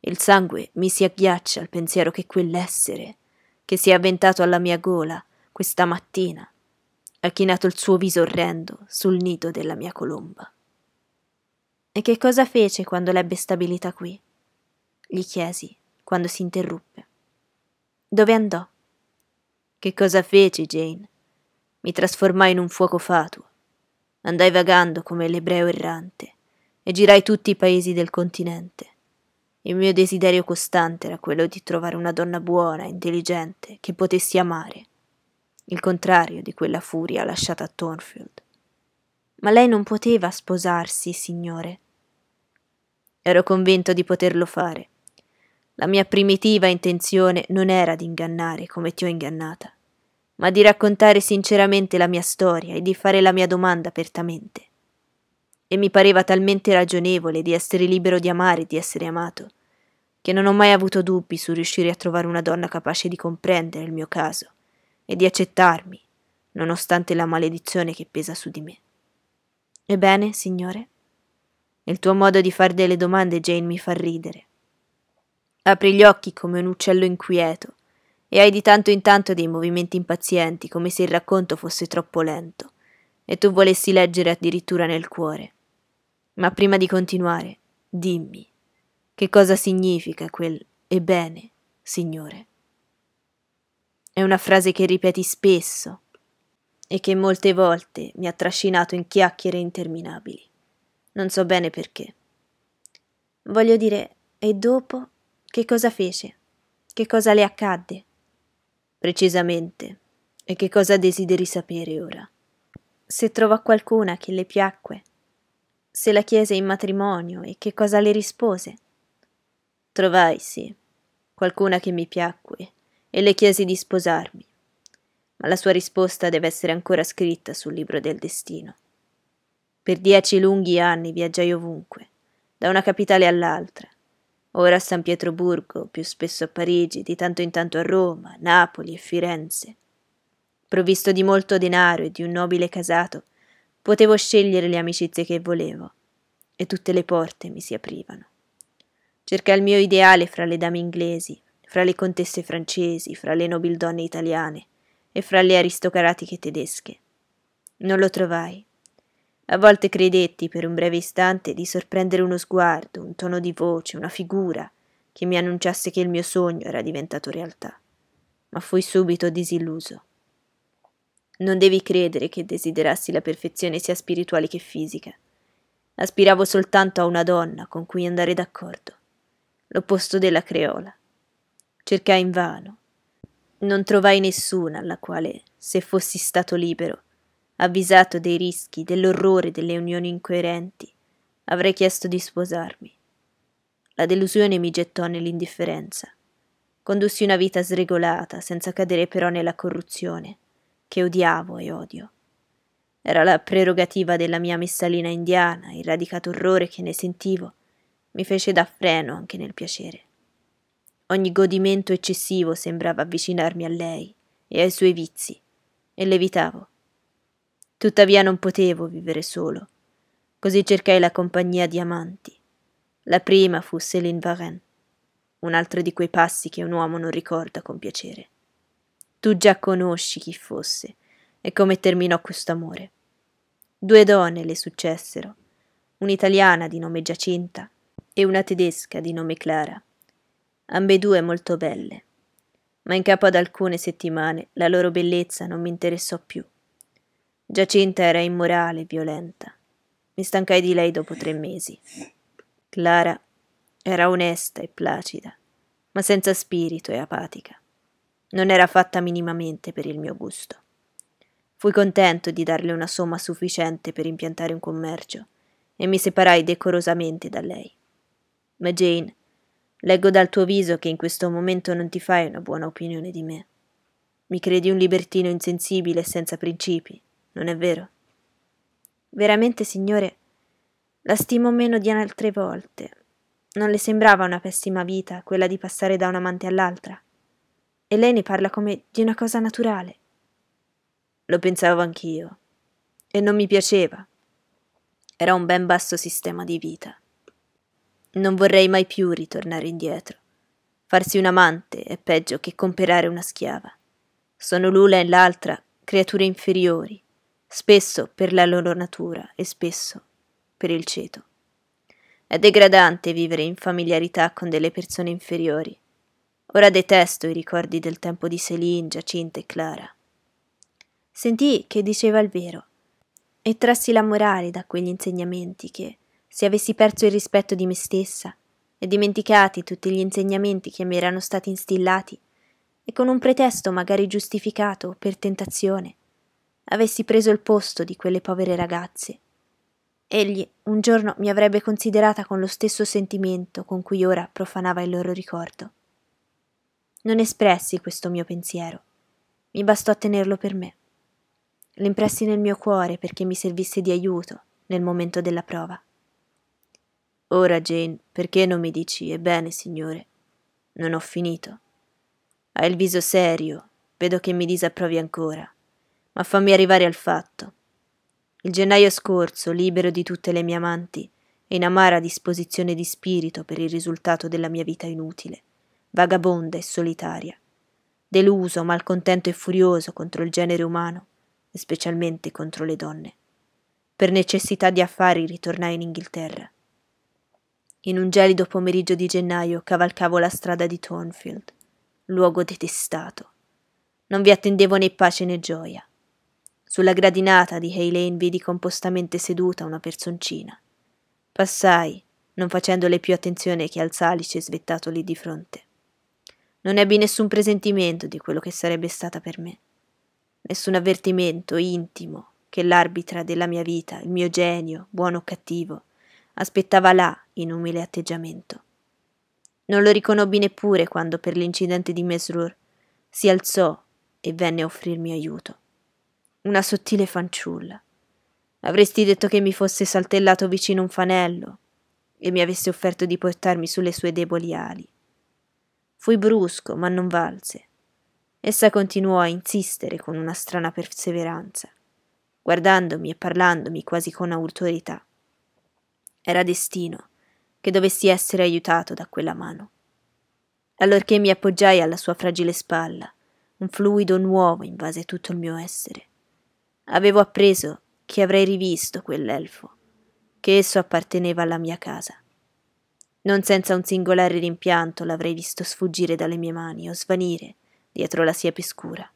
Il sangue mi si agghiaccia al pensiero che quell'essere, che si è avventato alla mia gola questa mattina, ha chinato il suo viso orrendo sul nido della mia colomba. E che cosa fece quando l'ebbe stabilita qui? gli chiesi quando si interruppe. Dove andò? Che cosa feci, Jane? Mi trasformai in un fuoco fatuo. Andai vagando come l'ebreo errante e girai tutti i paesi del continente. Il mio desiderio costante era quello di trovare una donna buona, intelligente, che potessi amare il contrario di quella furia lasciata a Thornfield. Ma lei non poteva sposarsi, signore. Ero convinto di poterlo fare. La mia primitiva intenzione non era di ingannare come ti ho ingannata, ma di raccontare sinceramente la mia storia e di fare la mia domanda apertamente. E mi pareva talmente ragionevole di essere libero di amare e di essere amato, che non ho mai avuto dubbi su riuscire a trovare una donna capace di comprendere il mio caso e di accettarmi, nonostante la maledizione che pesa su di me. Ebbene, signore? Il tuo modo di fare delle domande, Jane, mi fa ridere. Apri gli occhi come un uccello inquieto e hai di tanto in tanto dei movimenti impazienti, come se il racconto fosse troppo lento e tu volessi leggere addirittura nel cuore. Ma prima di continuare, dimmi, che cosa significa quel ebbene, signore? È una frase che ripeti spesso e che molte volte mi ha trascinato in chiacchiere interminabili. Non so bene perché. Voglio dire, e dopo che cosa fece? Che cosa le accadde? Precisamente. E che cosa desideri sapere ora? Se trovò qualcuna che le piacque, se la chiese in matrimonio e che cosa le rispose? Trovai, sì, qualcuna che mi piacque e le chiesi di sposarmi, ma la sua risposta deve essere ancora scritta sul libro del destino. Per dieci lunghi anni viaggiai ovunque, da una capitale all'altra, ora a San Pietroburgo, più spesso a Parigi, di tanto in tanto a Roma, Napoli e Firenze. Provvisto di molto denaro e di un nobile casato, potevo scegliere le amicizie che volevo, e tutte le porte mi si aprivano. Cercai il mio ideale fra le dame inglesi, fra le contesse francesi, fra le nobildonne italiane e fra le aristocratiche tedesche. Non lo trovai. A volte credetti per un breve istante di sorprendere uno sguardo, un tono di voce, una figura che mi annunciasse che il mio sogno era diventato realtà, ma fui subito disilluso. Non devi credere che desiderassi la perfezione sia spirituale che fisica. Aspiravo soltanto a una donna con cui andare d'accordo, l'opposto della creola. Cercai invano. Non trovai nessuna alla quale, se fossi stato libero, avvisato dei rischi, dell'orrore delle unioni incoerenti, avrei chiesto di sposarmi. La delusione mi gettò nell'indifferenza. Condussi una vita sregolata, senza cadere però nella corruzione, che odiavo e odio. Era la prerogativa della mia messalina indiana, il radicato orrore che ne sentivo mi fece da freno anche nel piacere. Ogni godimento eccessivo sembrava avvicinarmi a lei e ai suoi vizi, e l'evitavo. Tuttavia non potevo vivere solo. Così cercai la compagnia di amanti. La prima fu Céline Varenne, un altro di quei passi che un uomo non ricorda con piacere. Tu già conosci chi fosse e come terminò questo amore. Due donne le successero, un'italiana di nome Giacinta e una tedesca di nome Clara, ambedue molto belle, ma in capo ad alcune settimane la loro bellezza non mi interessò più. Giacinta era immorale e violenta. Mi stancai di lei dopo tre mesi. Clara era onesta e placida, ma senza spirito e apatica. Non era fatta minimamente per il mio gusto. Fui contento di darle una somma sufficiente per impiantare un commercio e mi separai decorosamente da lei. Ma Jane, leggo dal tuo viso che in questo momento non ti fai una buona opinione di me. Mi credi un libertino insensibile e senza principi non è vero? Veramente, signore, la stimo meno di altre volte. Non le sembrava una pessima vita quella di passare da un amante all'altra? E lei ne parla come di una cosa naturale. Lo pensavo anch'io. E non mi piaceva. Era un ben basso sistema di vita. Non vorrei mai più ritornare indietro. Farsi un amante è peggio che comperare una schiava. Sono l'una e l'altra creature inferiori, spesso per la loro natura e spesso per il ceto. È degradante vivere in familiarità con delle persone inferiori. Ora detesto i ricordi del tempo di Céline, Giacinta e Clara. Sentii che diceva il vero e trassi la morale da quegli insegnamenti che, se avessi perso il rispetto di me stessa e dimenticati tutti gli insegnamenti che mi erano stati instillati, e con un pretesto magari giustificato per tentazione, avessi preso il posto di quelle povere ragazze. Egli un giorno mi avrebbe considerata con lo stesso sentimento con cui ora profanava il loro ricordo. Non espressi questo mio pensiero, Mi bastò tenerlo per me. L'impressi nel mio cuore perché mi servisse di aiuto nel momento della prova. Ora, Jane, perché non mi dici, ebbene, signore, non ho finito? Hai il viso serio, vedo che mi disapprovi ancora, ma fammi arrivare al fatto. Il gennaio scorso, libero di tutte le mie amanti e in amara disposizione di spirito per il risultato della mia vita inutile, vagabonda e solitaria, deluso, malcontento e furioso contro il genere umano e specialmente contro le donne. Per necessità di affari ritornai in Inghilterra. In un gelido pomeriggio di gennaio cavalcavo la strada di Thornfield luogo detestato. Non vi attendevo né pace né gioia. Sulla gradinata di Hay Lane vidi compostamente seduta una personcina. Passai, non facendole più attenzione che al salice svettato lì di fronte. Non ebbi nessun presentimento di quello che sarebbe stata per me, nessun avvertimento intimo che l'arbitra della mia vita, il mio genio, buono o cattivo, aspettava là in umile atteggiamento. Non lo riconobbi neppure quando per l'incidente di Mesrur si alzò e venne a offrirmi aiuto. Una sottile fanciulla. Avresti detto che mi fosse saltellato vicino un fanello e mi avesse offerto di portarmi sulle sue deboli ali. Fui brusco, ma non valse. Essa continuò a insistere con una strana perseveranza, guardandomi e parlandomi quasi con autorità. Era destino che dovessi essere aiutato da quella mano. Allorché mi appoggiai alla sua fragile spalla, un fluido nuovo invase tutto il mio essere. Avevo appreso che avrei rivisto quell'elfo, che esso apparteneva alla mia casa. Non senza un singolare rimpianto l'avrei visto sfuggire dalle mie mani o svanire dietro la siepe scura.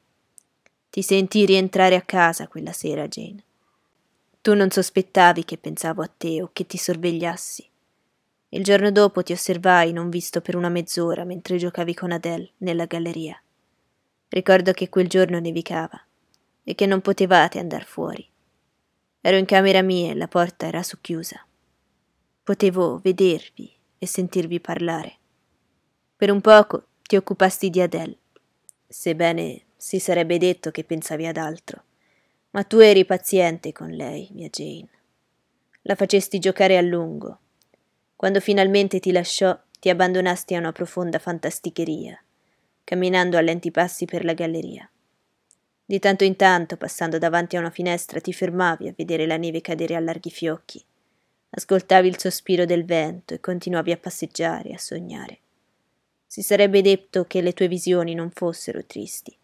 Ti sentii rientrare a casa quella sera, Jane. Tu non sospettavi che pensavo a te o che ti sorvegliassi. Il giorno dopo ti osservai non visto per una mezz'ora mentre giocavi con Adele nella galleria. Ricordo che quel giorno nevicava e che non potevate andar fuori. Ero in camera mia e la porta era socchiusa. Potevo vedervi e sentirvi parlare. Per un poco ti occupasti di Adele, sebbene si sarebbe detto che pensavi ad altro. Ma tu eri paziente con lei, mia Jane. La facesti giocare a lungo quando finalmente ti lasciò, ti abbandonasti a una profonda fantasticheria, camminando a lenti passi per la galleria. Di tanto in tanto, passando davanti a una finestra, ti fermavi a vedere la neve cadere a larghi fiocchi. Ascoltavi il sospiro del vento e continuavi a passeggiare, a sognare. Si sarebbe detto che le tue visioni non fossero tristi,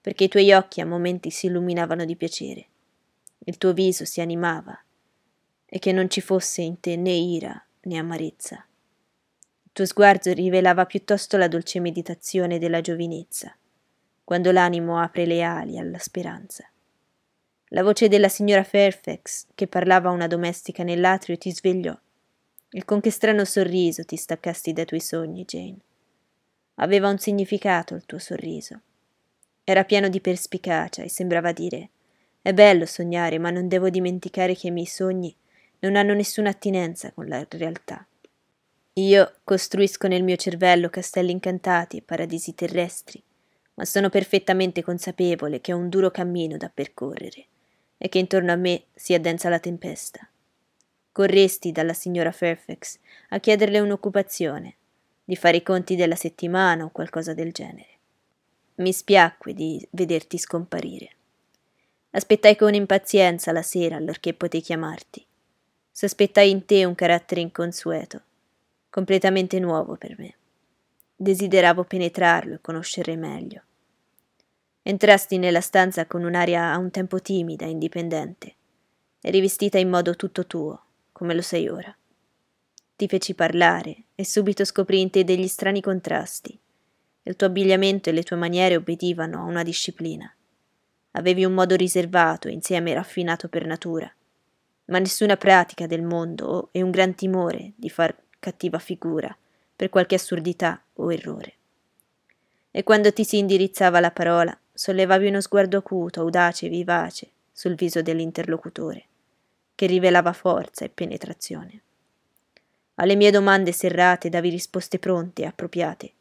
perché i tuoi occhi a momenti si illuminavano di piacere, il tuo viso si animava, e che non ci fosse in te né ira né amarezza. Il tuo sguardo rivelava piuttosto la dolce meditazione della giovinezza, quando l'animo apre le ali alla speranza. La voce della signora Fairfax, che parlava a una domestica nell'atrio, ti svegliò. E con che strano sorriso ti staccasti dai tuoi sogni, Jane. Aveva un significato il tuo sorriso. Era pieno di perspicacia e sembrava dire è bello sognare, ma non devo dimenticare che i miei sogni non hanno nessuna attinenza con la realtà. Io costruisco nel mio cervello castelli incantati e paradisi terrestri, ma sono perfettamente consapevole che ho un duro cammino da percorrere e che intorno a me si addensa la tempesta. Corresti dalla signora Fairfax a chiederle un'occupazione, di fare i conti della settimana o qualcosa del genere. Mi spiacque di vederti scomparire. Aspettai con impazienza la sera allorché potei chiamarti Sospettai in te un carattere inconsueto, completamente nuovo per me. Desideravo penetrarlo e conoscere meglio. Entrasti nella stanza con un'aria a un tempo timida e indipendente, e rivestita in modo tutto tuo, come lo sei ora. Ti feci parlare e subito scoprì in te degli strani contrasti. Il tuo abbigliamento e le tue maniere obbedivano a una disciplina. Avevi un modo riservato insieme raffinato per natura ma nessuna pratica del mondo e un gran timore di far cattiva figura per qualche assurdità o errore. E quando ti si indirizzava la parola, sollevavi uno sguardo acuto, audace e vivace sul viso dell'interlocutore, che rivelava forza e penetrazione. Alle mie domande serrate davi risposte pronte e appropriate.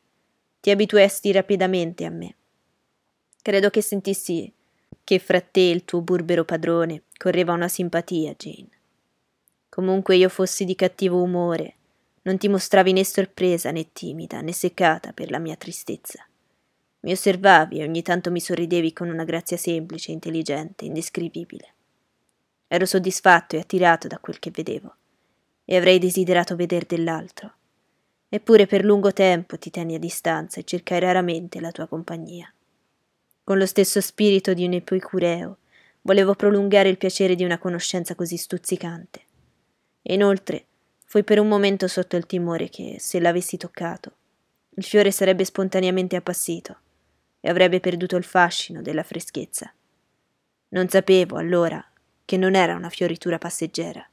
Ti abituesti rapidamente a me. Credo che sentissi che fra te e il tuo burbero padrone correva una simpatia, Jane. Comunque io fossi di cattivo umore, non ti mostravi né sorpresa né timida né seccata per la mia tristezza. Mi osservavi e ogni tanto mi sorridevi con una grazia semplice, intelligente, indescrivibile. Ero soddisfatto e attirato da quel che vedevo, e avrei desiderato veder dell'altro. Eppure per lungo tempo ti tenni a distanza e cercai raramente la tua compagnia. Con lo stesso spirito di un epicureo, volevo prolungare il piacere di una conoscenza così stuzzicante. E inoltre, fui per un momento sotto il timore che, se l'avessi toccato, il fiore sarebbe spontaneamente appassito e avrebbe perduto il fascino della freschezza. Non sapevo allora che non era una fioritura passeggera,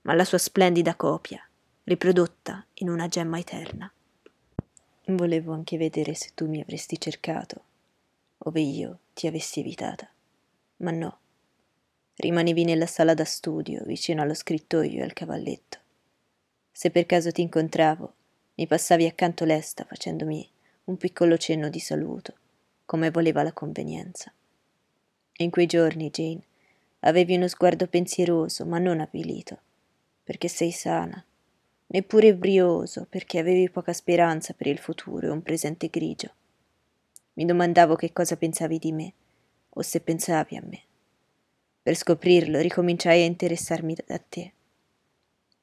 ma la sua splendida copia, riprodotta in una gemma eterna. Volevo anche vedere se tu mi avresti cercato, ove io ti avessi evitata, ma no. Rimanevi nella sala da studio, vicino allo scrittoio e al cavalletto. Se per caso ti incontravo, mi passavi accanto lesta facendomi un piccolo cenno di saluto, come voleva la convenienza. In quei giorni, Jane, avevi uno sguardo pensieroso, ma non avvilito, perché sei sana, neppure brioso, perché avevi poca speranza per il futuro e un presente grigio. Mi domandavo che cosa pensavi di me, o se pensavi a me. Per scoprirlo ricominciai a interessarmi da te.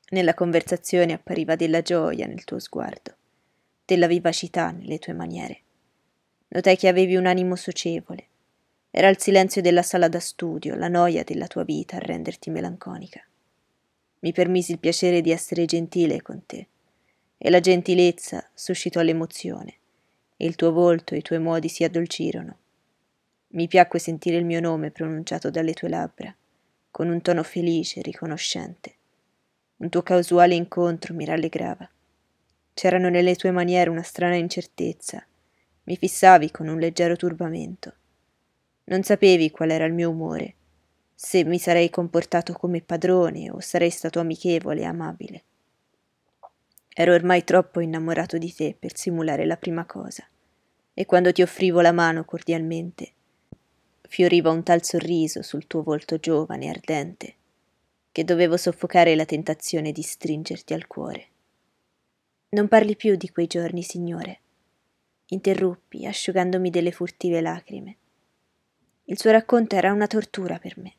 Nella conversazione appariva della gioia nel tuo sguardo, della vivacità nelle tue maniere. Notai che avevi un animo socievole. Era il silenzio della sala da studio, la noia della tua vita a renderti melanconica. Mi permisi il piacere di essere gentile con te, e la gentilezza suscitò l'emozione, e il tuo volto e i tuoi modi si addolcirono. Mi piacque sentire il mio nome pronunciato dalle tue labbra, con un tono felice e riconoscente. Un tuo casuale incontro mi rallegrava. C'erano nelle tue maniere una strana incertezza. Mi fissavi con un leggero turbamento. Non sapevi qual era il mio umore, se mi sarei comportato come padrone o sarei stato amichevole e amabile. Ero ormai troppo innamorato di te per simulare la prima cosa, e quando ti offrivo la mano cordialmente, fioriva un tal sorriso sul tuo volto giovane e ardente che dovevo soffocare la tentazione di stringerti al cuore. Non parli più di quei giorni, signore, interruppi, asciugandomi delle furtive lacrime. Il suo racconto era una tortura per me.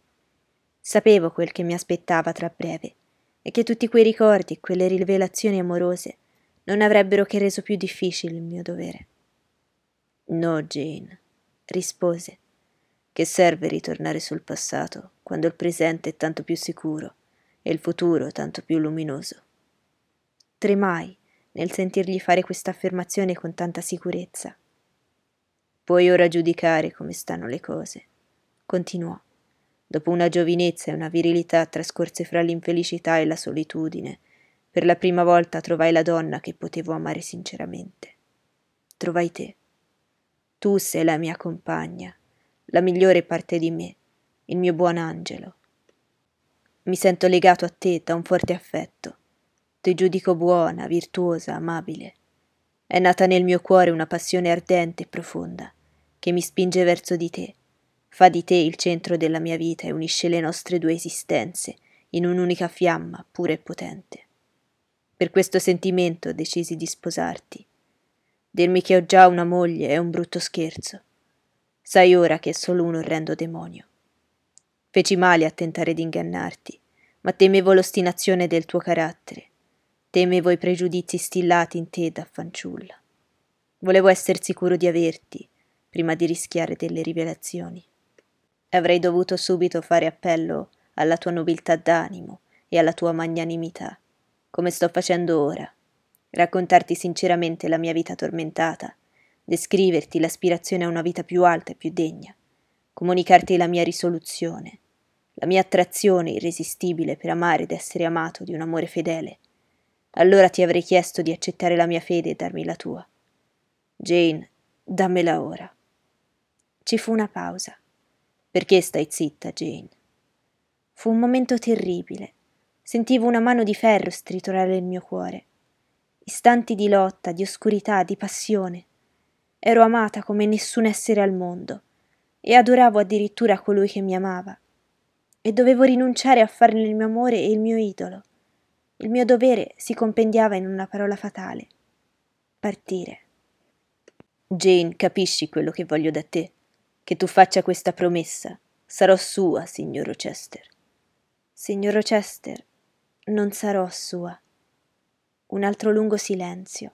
Sapevo quel che mi aspettava tra breve e che tutti quei ricordi e quelle rivelazioni amorose non avrebbero che reso più difficile il mio dovere. No, Jane, rispose, che serve ritornare sul passato quando il presente è tanto più sicuro e il futuro tanto più luminoso? Tremai nel sentirgli fare questa affermazione con tanta sicurezza. Puoi ora giudicare come stanno le cose, continuò, dopo una giovinezza e una virilità trascorse fra l'infelicità e la solitudine. Per la prima volta trovai la donna che potevo amare sinceramente. Trovai te. Tu sei la mia compagna, la migliore parte di me, il mio buon angelo. Mi sento legato a te da un forte affetto. Ti giudico buona, virtuosa, amabile. È nata nel mio cuore una passione ardente e profonda, che mi spinge verso di te, fa di te il centro della mia vita e unisce le nostre due esistenze in un'unica fiamma pura e potente. Per questo sentimento decisi di sposarti. Dirmi che ho già una moglie è un brutto scherzo. Sai ora che è solo un orrendo demonio. Feci male a tentare di ingannarti, ma temevo l'ostinazione del tuo carattere, temevo i pregiudizi stillati in te da fanciulla. Volevo essere sicuro di averti, prima di rischiare delle rivelazioni. Avrei dovuto subito fare appello alla tua nobiltà d'animo e alla tua magnanimità, come sto facendo ora, raccontarti sinceramente la mia vita tormentata descriverti l'aspirazione a una vita più alta e più degna, comunicarti la mia risoluzione, la mia attrazione irresistibile per amare ed essere amato di un amore fedele, allora ti avrei chiesto di accettare la mia fede e darmi la tua. Jane, dammela ora. Ci fu una pausa. Perché stai zitta, Jane? Fu un momento terribile. Sentivo una mano di ferro stritolare il mio cuore. Istanti di lotta, di oscurità, di passione. Ero amata come nessun essere al mondo, e adoravo addirittura colui che mi amava. E dovevo rinunciare a farne il mio amore e il mio idolo. Il mio dovere si compendiava in una parola fatale. Partire. Jane, capisci quello che voglio da te? Che tu faccia questa promessa. Sarò sua, signor Rochester. Signor Rochester, non sarò sua. Un altro lungo silenzio.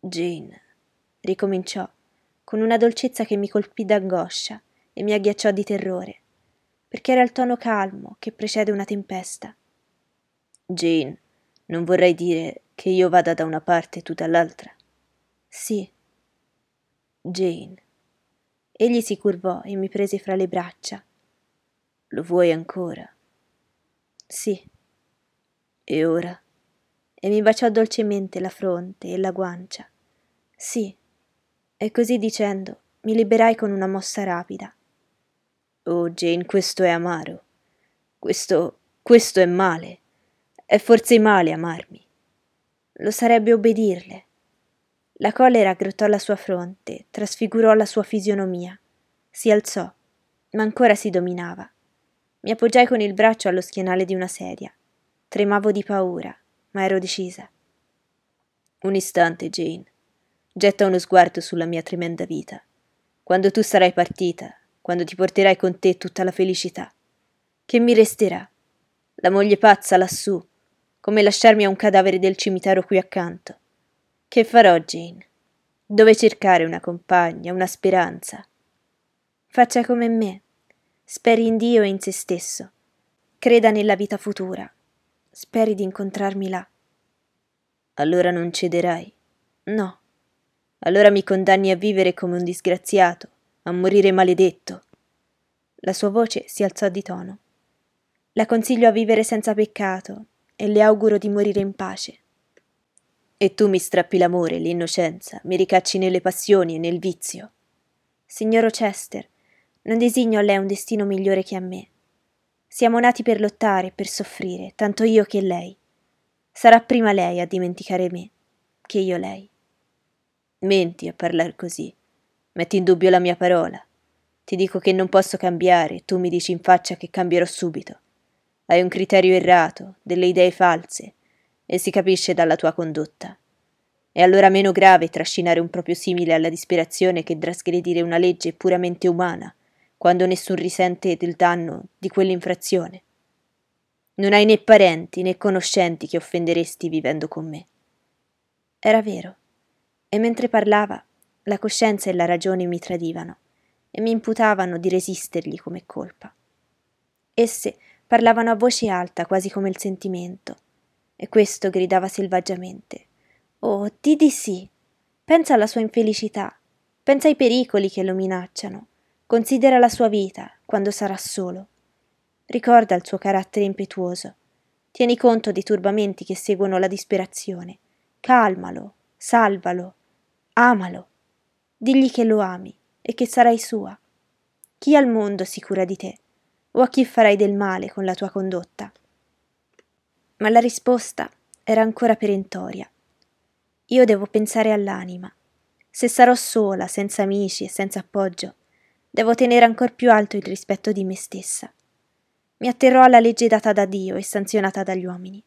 Jane, ricominciò, con una dolcezza che mi colpì d'angoscia e mi agghiacciò di terrore, perché era il tono calmo che precede una tempesta. Jane, non vorrei dire che io vada da una parte e tu dall'altra. Sì. Jane. Egli si curvò e mi prese fra le braccia. Lo vuoi ancora? Sì. E ora? E mi baciò dolcemente la fronte e la guancia. Sì. E così dicendo mi liberai con una mossa rapida. Oh, Jane, questo è amaro. Questo. questo è male. È forse male amarmi. Lo sarebbe obbedirle. La collera aggrottò la sua fronte, trasfigurò la sua fisionomia. Si alzò, ma ancora si dominava. Mi appoggiai con il braccio allo schienale di una sedia. Tremavo di paura, ma ero decisa. Un istante, Jane. Getta uno sguardo sulla mia tremenda vita. Quando tu sarai partita, quando ti porterai con te tutta la felicità, che mi resterà? La moglie pazza lassù, come lasciarmi a un cadavere del cimitero qui accanto. Che farò, Jane? Dove cercare una compagna, una speranza? Faccia come me. Speri in Dio e in se stesso. Creda nella vita futura. Speri di incontrarmi là. Allora non cederai? No. Allora mi condanni a vivere come un disgraziato, a morire maledetto. La sua voce si alzò di tono. La consiglio a vivere senza peccato e le auguro di morire in pace. E tu mi strappi l'amore, l'innocenza, mi ricacci nelle passioni e nel vizio. Signor Rochester, non designo a lei un destino migliore che a me. Siamo nati per lottare, per soffrire, tanto io che lei. Sarà prima lei a dimenticare me, che io lei. Menti a parlare così. Metti in dubbio la mia parola. Ti dico che non posso cambiare, tu mi dici in faccia che cambierò subito. Hai un criterio errato, delle idee false, e si capisce dalla tua condotta. È allora meno grave trascinare un proprio simile alla disperazione che trasgredire una legge puramente umana, quando nessun risente del danno di quell'infrazione. Non hai né parenti né conoscenti che offenderesti vivendo con me. Era vero e mentre parlava la coscienza e la ragione mi tradivano e mi imputavano di resistergli come colpa. Esse parlavano a voce alta, quasi come il sentimento, e questo gridava selvaggiamente. Oh, di di sì. Pensa alla sua infelicità, pensa ai pericoli che lo minacciano, considera la sua vita quando sarà solo. Ricorda il suo carattere impetuoso. Tieni conto dei turbamenti che seguono la disperazione. Calmalo, salvalo, Amalo. Digli che lo ami e che sarai sua. Chi al mondo si cura di te? O a chi farai del male con la tua condotta? Ma la risposta era ancora perentoria. Io devo pensare all'anima. Se sarò sola, senza amici e senza appoggio, devo tenere ancor più alto il rispetto di me stessa. Mi atterrò alla legge data da Dio e sanzionata dagli uomini.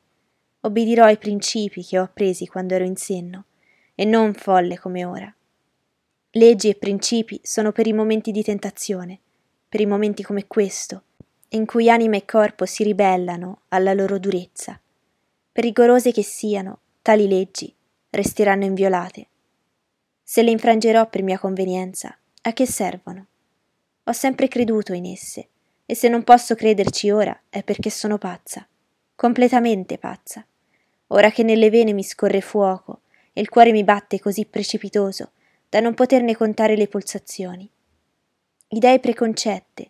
Obbedirò ai principi che ho appresi quando ero in senno e non folle come ora. Leggi e principi sono per i momenti di tentazione, per i momenti come questo, in cui anima e corpo si ribellano alla loro durezza. Rigorose che siano, tali leggi resteranno inviolate. Se le infrangerò per mia convenienza, a che servono? Ho sempre creduto in esse, e se non posso crederci ora è perché sono pazza, completamente pazza. Ora che nelle vene mi scorre fuoco e il cuore mi batte così precipitoso da non poterne contare le pulsazioni. Idee preconcette,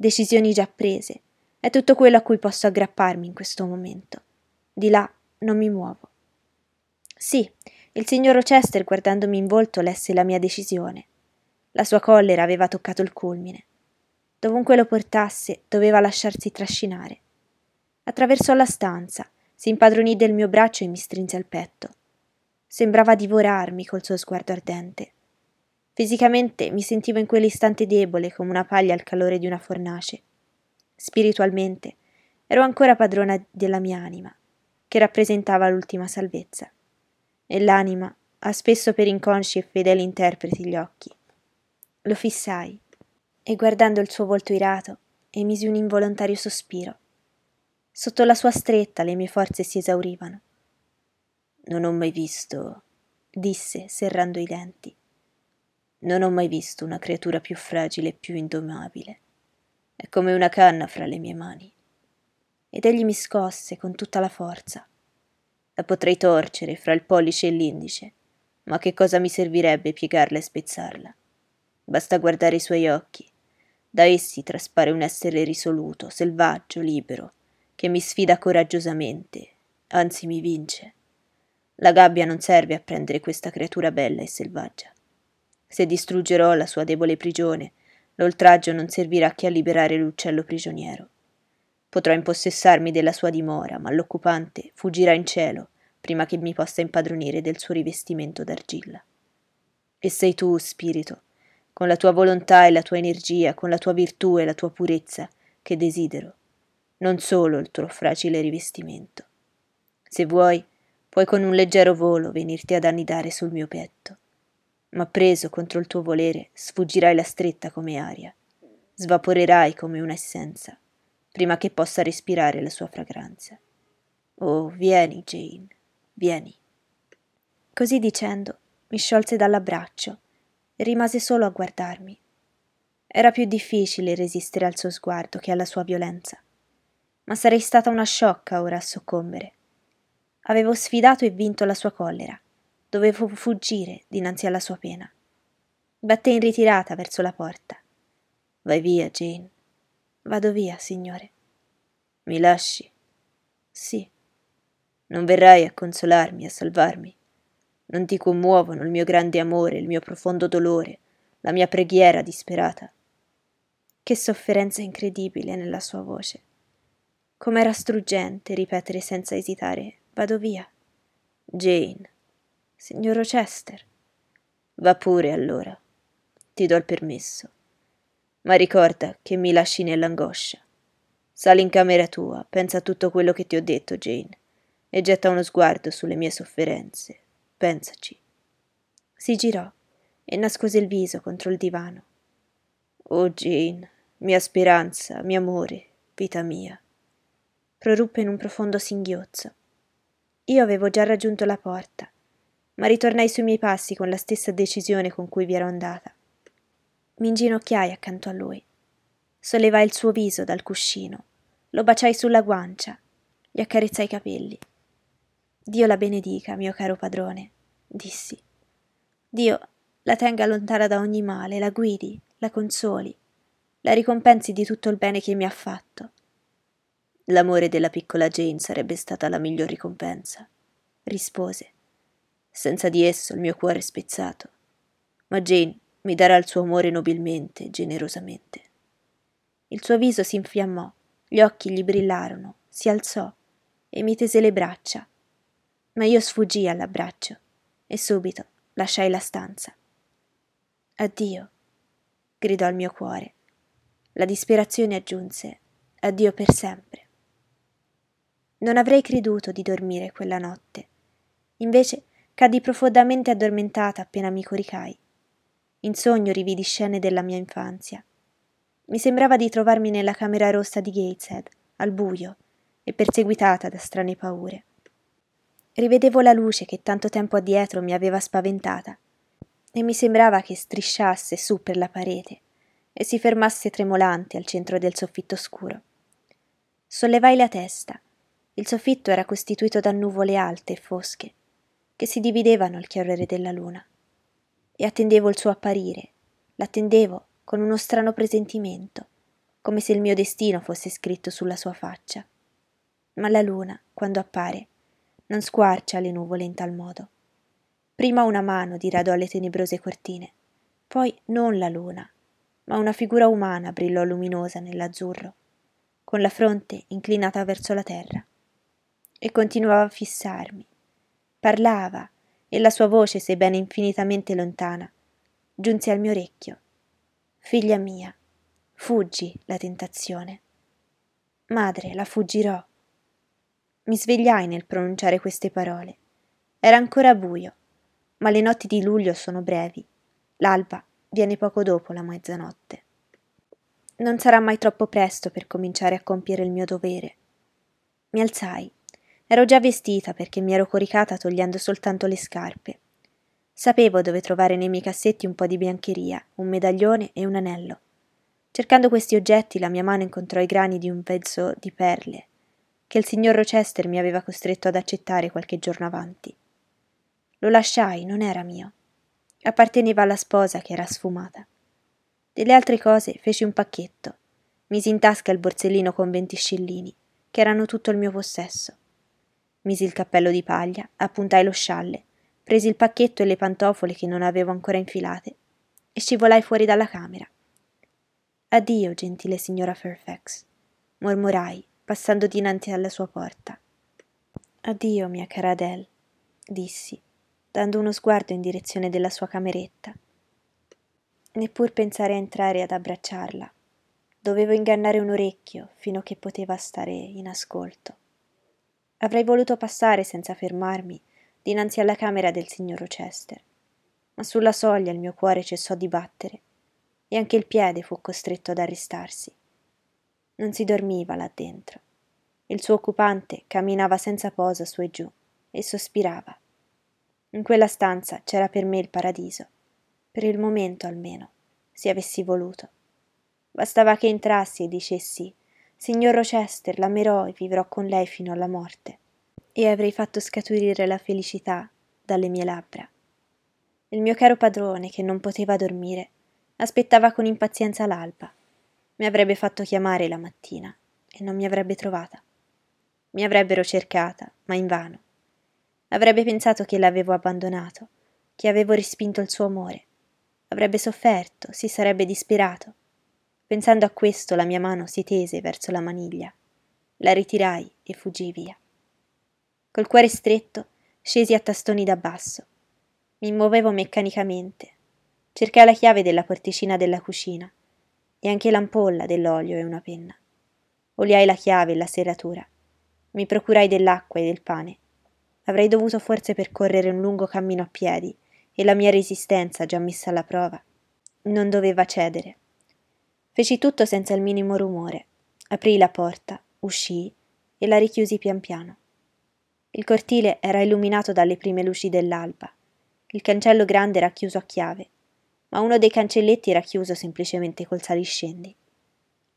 decisioni già prese, è tutto quello a cui posso aggrapparmi in questo momento. Di là non mi muovo. Sì, il signor Rochester guardandomi in volto lesse la mia decisione. La sua collera aveva toccato il culmine. Dovunque lo portasse, doveva lasciarsi trascinare. Attraversò la stanza, si impadronì del mio braccio e mi strinse al petto. Sembrava divorarmi col suo sguardo ardente. Fisicamente mi sentivo in quell'istante debole come una paglia al calore di una fornace. Spiritualmente ero ancora padrona della mia anima, che rappresentava l'ultima salvezza. E l'anima ha spesso per inconsci e fedeli interpreti gli occhi. Lo fissai e guardando il suo volto irato emisi un involontario sospiro. Sotto la sua stretta le mie forze si esaurivano. Non ho mai visto, disse serrando i denti. Non ho mai visto una creatura più fragile e più indomabile. È come una canna fra le mie mani. Ed egli mi scosse con tutta la forza. La potrei torcere fra il pollice e l'indice, ma che cosa mi servirebbe piegarla e spezzarla? Basta guardare i suoi occhi. Da essi traspare un essere risoluto, selvaggio, libero, che mi sfida coraggiosamente, anzi mi vince. La gabbia non serve a prendere questa creatura bella e selvaggia. Se distruggerò la sua debole prigione, l'oltraggio non servirà che a liberare l'uccello prigioniero. Potrò impossessarmi della sua dimora, ma l'occupante fuggirà in cielo prima che mi possa impadronire del suo rivestimento d'argilla. E sei tu, spirito, con la tua volontà e la tua energia, con la tua virtù e la tua purezza, che desidero, non solo il tuo fragile rivestimento. Se vuoi, puoi con un leggero volo venirti ad annidare sul mio petto, ma preso contro il tuo volere sfuggirai la stretta come aria, svaporerai come una essenza, prima che possa respirare la sua fragranza. Oh, vieni, Jane, vieni. Così dicendo, mi sciolse dall'abbraccio e rimase solo a guardarmi. Era più difficile resistere al suo sguardo che alla sua violenza, ma sarei stata una sciocca ora a soccombere. Avevo sfidato e vinto la sua collera, dovevo fuggire dinanzi alla sua pena. Batté in ritirata verso la porta. Vai via, Jane. Vado via, signore. Mi lasci? Sì. Non verrai a consolarmi, a salvarmi? Non ti commuovono il mio grande amore, il mio profondo dolore, la mia preghiera disperata? Che sofferenza incredibile nella sua voce. Com'era struggente ripetere senza esitare: Vado via. Jane. Signor Rochester. Va pure allora. Ti do il permesso. Ma ricorda che mi lasci nell'angoscia. Sali in camera tua, pensa a tutto quello che ti ho detto, Jane, e getta uno sguardo sulle mie sofferenze, Pensaci. Si girò e nascose il viso contro il divano. Oh Jane, mia speranza, mio amore, vita mia. Proruppe in un profondo singhiozzo. Io avevo già raggiunto la porta, ma ritornai sui miei passi con la stessa decisione con cui vi ero andata. Mi inginocchiai accanto a lui. Sollevai il suo viso dal cuscino, lo baciai sulla guancia, gli accarezzai i capelli. Dio la benedica, mio caro padrone, dissi. Dio la tenga lontana da ogni male, la guidi, la consoli, la ricompensi di tutto il bene che mi ha fatto. L'amore della piccola Jane sarebbe stata la miglior ricompensa, rispose. Senza di esso il mio cuore spezzato. Ma Jane mi darà il suo amore nobilmente, generosamente. Il suo viso si infiammò, gli occhi gli brillarono, si alzò e mi tese le braccia ma io sfuggii all'abbraccio e subito lasciai la stanza. Addio, gridò il mio cuore. La disperazione aggiunse addio per sempre. Non avrei creduto di dormire quella notte. Invece caddi profondamente addormentata appena mi coricai. In sogno rividi scene della mia infanzia. Mi sembrava di trovarmi nella camera rossa di Gateshead, al buio, e perseguitata da strane paure. Rivedevo la luce che tanto tempo addietro mi aveva spaventata e mi sembrava che strisciasse su per la parete e si fermasse tremolante al centro del soffitto scuro. Sollevai la testa. Il soffitto era costituito da nuvole alte e fosche, che si dividevano al chiarore della luna. E attendevo il suo apparire, l'attendevo con uno strano presentimento, come se il mio destino fosse scritto sulla sua faccia. Ma la luna, quando appare, non squarcia le nuvole in tal modo. Prima una mano diradò alle tenebrose cortine, poi non la luna, ma una figura umana brillò luminosa nell'azzurro, con la fronte inclinata verso la terra. E continuava a fissarmi. Parlava, e la sua voce, sebbene infinitamente lontana, giunse al mio orecchio. Figlia mia, fuggi la tentazione. Madre, la fuggirò. Mi svegliai nel pronunciare queste parole. Era ancora buio, ma le notti di luglio sono brevi. L'alba viene poco dopo la mezzanotte. Non sarà mai troppo presto per cominciare a compiere il mio dovere. Mi alzai. Ero già vestita perché mi ero coricata togliendo soltanto le scarpe. Sapevo dove trovare nei miei cassetti un po' di biancheria, un medaglione e un anello. Cercando questi oggetti la mia mano incontrò i grani di un vezzo di perle che il signor Rochester mi aveva costretto ad accettare qualche giorno avanti. Lo lasciai, non era mio. Apparteneva alla sposa che era sfumata. Delle altre cose feci un pacchetto. Misi in tasca il borsellino con venti scillini, che erano tutto il mio possesso. Misi il cappello di paglia, appuntai lo scialle, presi il pacchetto e le pantofole che non avevo ancora infilate e scivolai fuori dalla camera. Addio, gentile signora Fairfax, mormorai, passando dinanzi alla sua porta. Addio, mia cara Adele, dissi, dando uno sguardo in direzione della sua cameretta. Neppur pensare a entrare ad abbracciarla. Dovevo ingannare un orecchio fino a che poteva stare in ascolto. Avrei voluto passare senza fermarmi dinanzi alla camera del signor Rochester, ma sulla soglia il mio cuore cessò di battere e anche il piede fu costretto ad arrestarsi. Non si dormiva là dentro. Il suo occupante camminava senza posa su e giù e sospirava. In quella stanza c'era per me il paradiso, per il momento almeno, se avessi voluto. Bastava che entrassi e dicessi Signor Rochester, l'amerò e vivrò con lei fino alla morte, e avrei fatto scaturire la felicità dalle mie labbra. Il mio caro padrone, che non poteva dormire, aspettava con impazienza l'alba mi avrebbe fatto chiamare la mattina e non mi avrebbe trovata. Mi avrebbero cercata, ma invano. Avrebbe pensato che l'avevo abbandonato, che avevo respinto il suo amore. Avrebbe sofferto, si sarebbe disperato. Pensando a questo la mia mano si tese verso la maniglia. La ritirai e fuggii via. Col cuore stretto scesi a tastoni da basso. Mi muovevo meccanicamente. Cercai la chiave della porticina della cucina e anche l'ampolla dell'olio e una penna. Oliai la chiave e la serratura. Mi procurai dell'acqua e del pane. Avrei dovuto forse percorrere un lungo cammino a piedi e la mia resistenza, già messa alla prova, non doveva cedere. Feci tutto senza il minimo rumore. Aprii la porta, uscii e la richiusi pian piano. Il cortile era illuminato dalle prime luci dell'alba. Il cancello grande era chiuso a chiave ma uno dei cancelletti era chiuso semplicemente col saliscendi.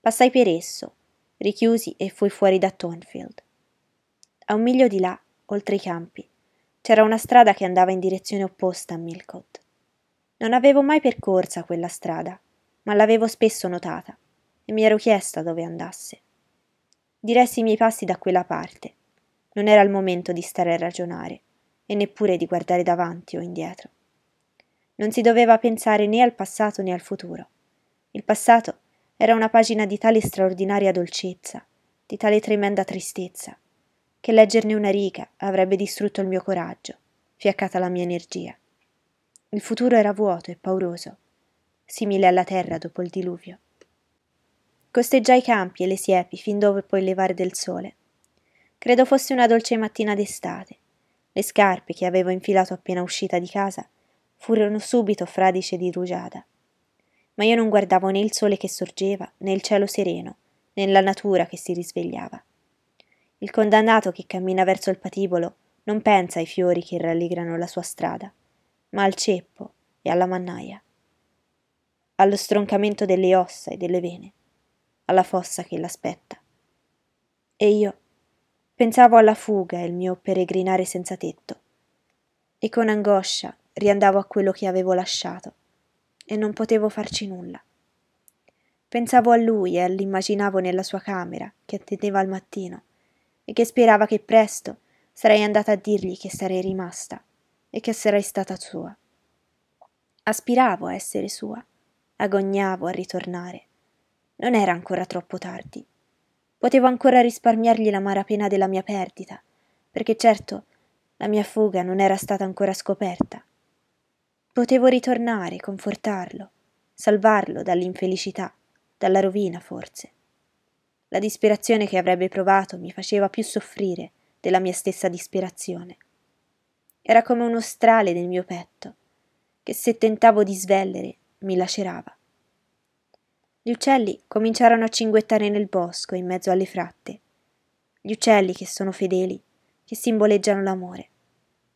Passai per esso, richiusi e fui fuori da Thornfield. A un miglio di là, oltre i campi, c'era una strada che andava in direzione opposta a Millcote. Non avevo mai percorsa quella strada, ma l'avevo spesso notata e mi ero chiesta dove andasse. Diressi i miei passi da quella parte. Non era il momento di stare a ragionare e neppure di guardare davanti o indietro. Non si doveva pensare né al passato né al futuro. Il passato era una pagina di tale straordinaria dolcezza, di tale tremenda tristezza, che leggerne una riga avrebbe distrutto il mio coraggio, fiaccata la mia energia. Il futuro era vuoto e pauroso, simile alla terra dopo il diluvio. Costeggiai i campi e le siepi fin dopo il levare del sole. Credo fosse una dolce mattina d'estate. Le scarpe che avevo infilato appena uscita di casa furono subito fradice di rugiada. Ma io non guardavo né il sole che sorgeva, né il cielo sereno, né la natura che si risvegliava. Il condannato che cammina verso il patibolo non pensa ai fiori che rallegrano la sua strada, ma al ceppo e alla mannaia, allo stroncamento delle ossa e delle vene, alla fossa che l'aspetta. E io pensavo alla fuga e il mio peregrinare senza tetto, e con angoscia riandavo a quello che avevo lasciato e non potevo farci nulla. Pensavo a lui e l'immaginavo nella sua camera che attendeva al mattino e che sperava che presto sarei andata a dirgli che sarei rimasta e che sarei stata sua. Aspiravo a essere sua, agognavo a ritornare. Non era ancora troppo tardi. Potevo ancora risparmiargli l'amara pena della mia perdita, perché certo la mia fuga non era stata ancora scoperta Potevo ritornare, confortarlo, salvarlo dall'infelicità, dalla rovina forse. La disperazione che avrebbe provato mi faceva più soffrire della mia stessa disperazione. Era come uno strale nel mio petto, che se tentavo di svellere mi lacerava. Gli uccelli cominciarono a cinguettare nel bosco in mezzo alle fratte. Gli uccelli che sono fedeli, che simboleggiano l'amore.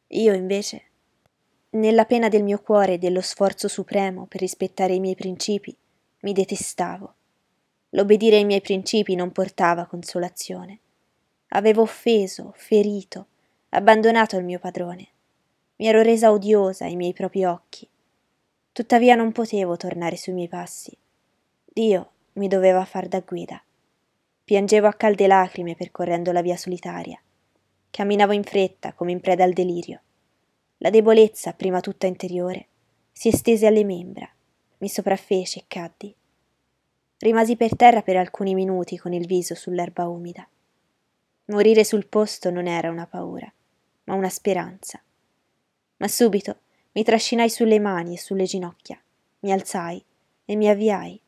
Io invece nella pena del mio cuore e dello sforzo supremo per rispettare i miei principi, mi detestavo. L'obbedire ai miei principi non portava consolazione. Avevo offeso, ferito, abbandonato il mio padrone. Mi ero resa odiosa ai miei propri occhi. Tuttavia non potevo tornare sui miei passi. Dio mi doveva far da guida. Piangevo a calde lacrime percorrendo la via solitaria. Camminavo in fretta, come in preda al delirio. La debolezza, prima tutta interiore, si estese alle membra, mi sopraffece e caddi. Rimasi per terra per alcuni minuti con il viso sull'erba umida. Morire sul posto non era una paura, ma una speranza. Ma subito mi trascinai sulle mani e sulle ginocchia, mi alzai e mi avviai,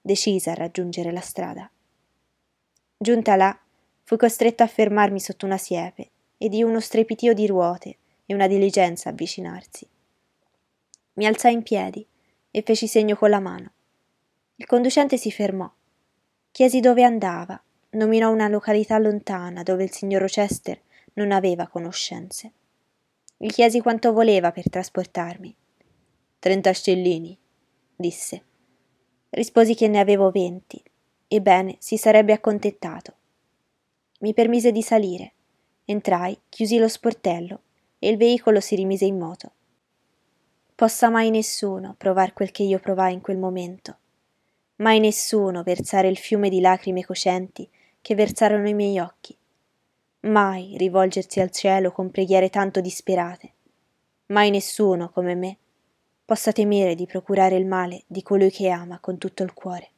decisa a raggiungere la strada. Giunta là, fui costretto a fermarmi sotto una siepe e di uno strepitio di ruote e una diligenza avvicinarsi. Mi alzai in piedi e feci segno con la mano. Il conducente si fermò. Chiesi dove andava, nominò una località lontana dove il signor Rochester non aveva conoscenze. Gli chiesi quanto voleva per trasportarmi. Trenta scellini, disse. Risposi che ne avevo venti. Ebbene, si sarebbe accontentato. Mi permise di salire. Entrai, chiusi lo sportello e il veicolo si rimise in moto. Possa mai nessuno provar quel che io provai in quel momento, mai nessuno versare il fiume di lacrime cocenti che versarono i miei occhi, mai rivolgersi al cielo con preghiere tanto disperate, mai nessuno come me possa temere di procurare il male di colui che ama con tutto il cuore.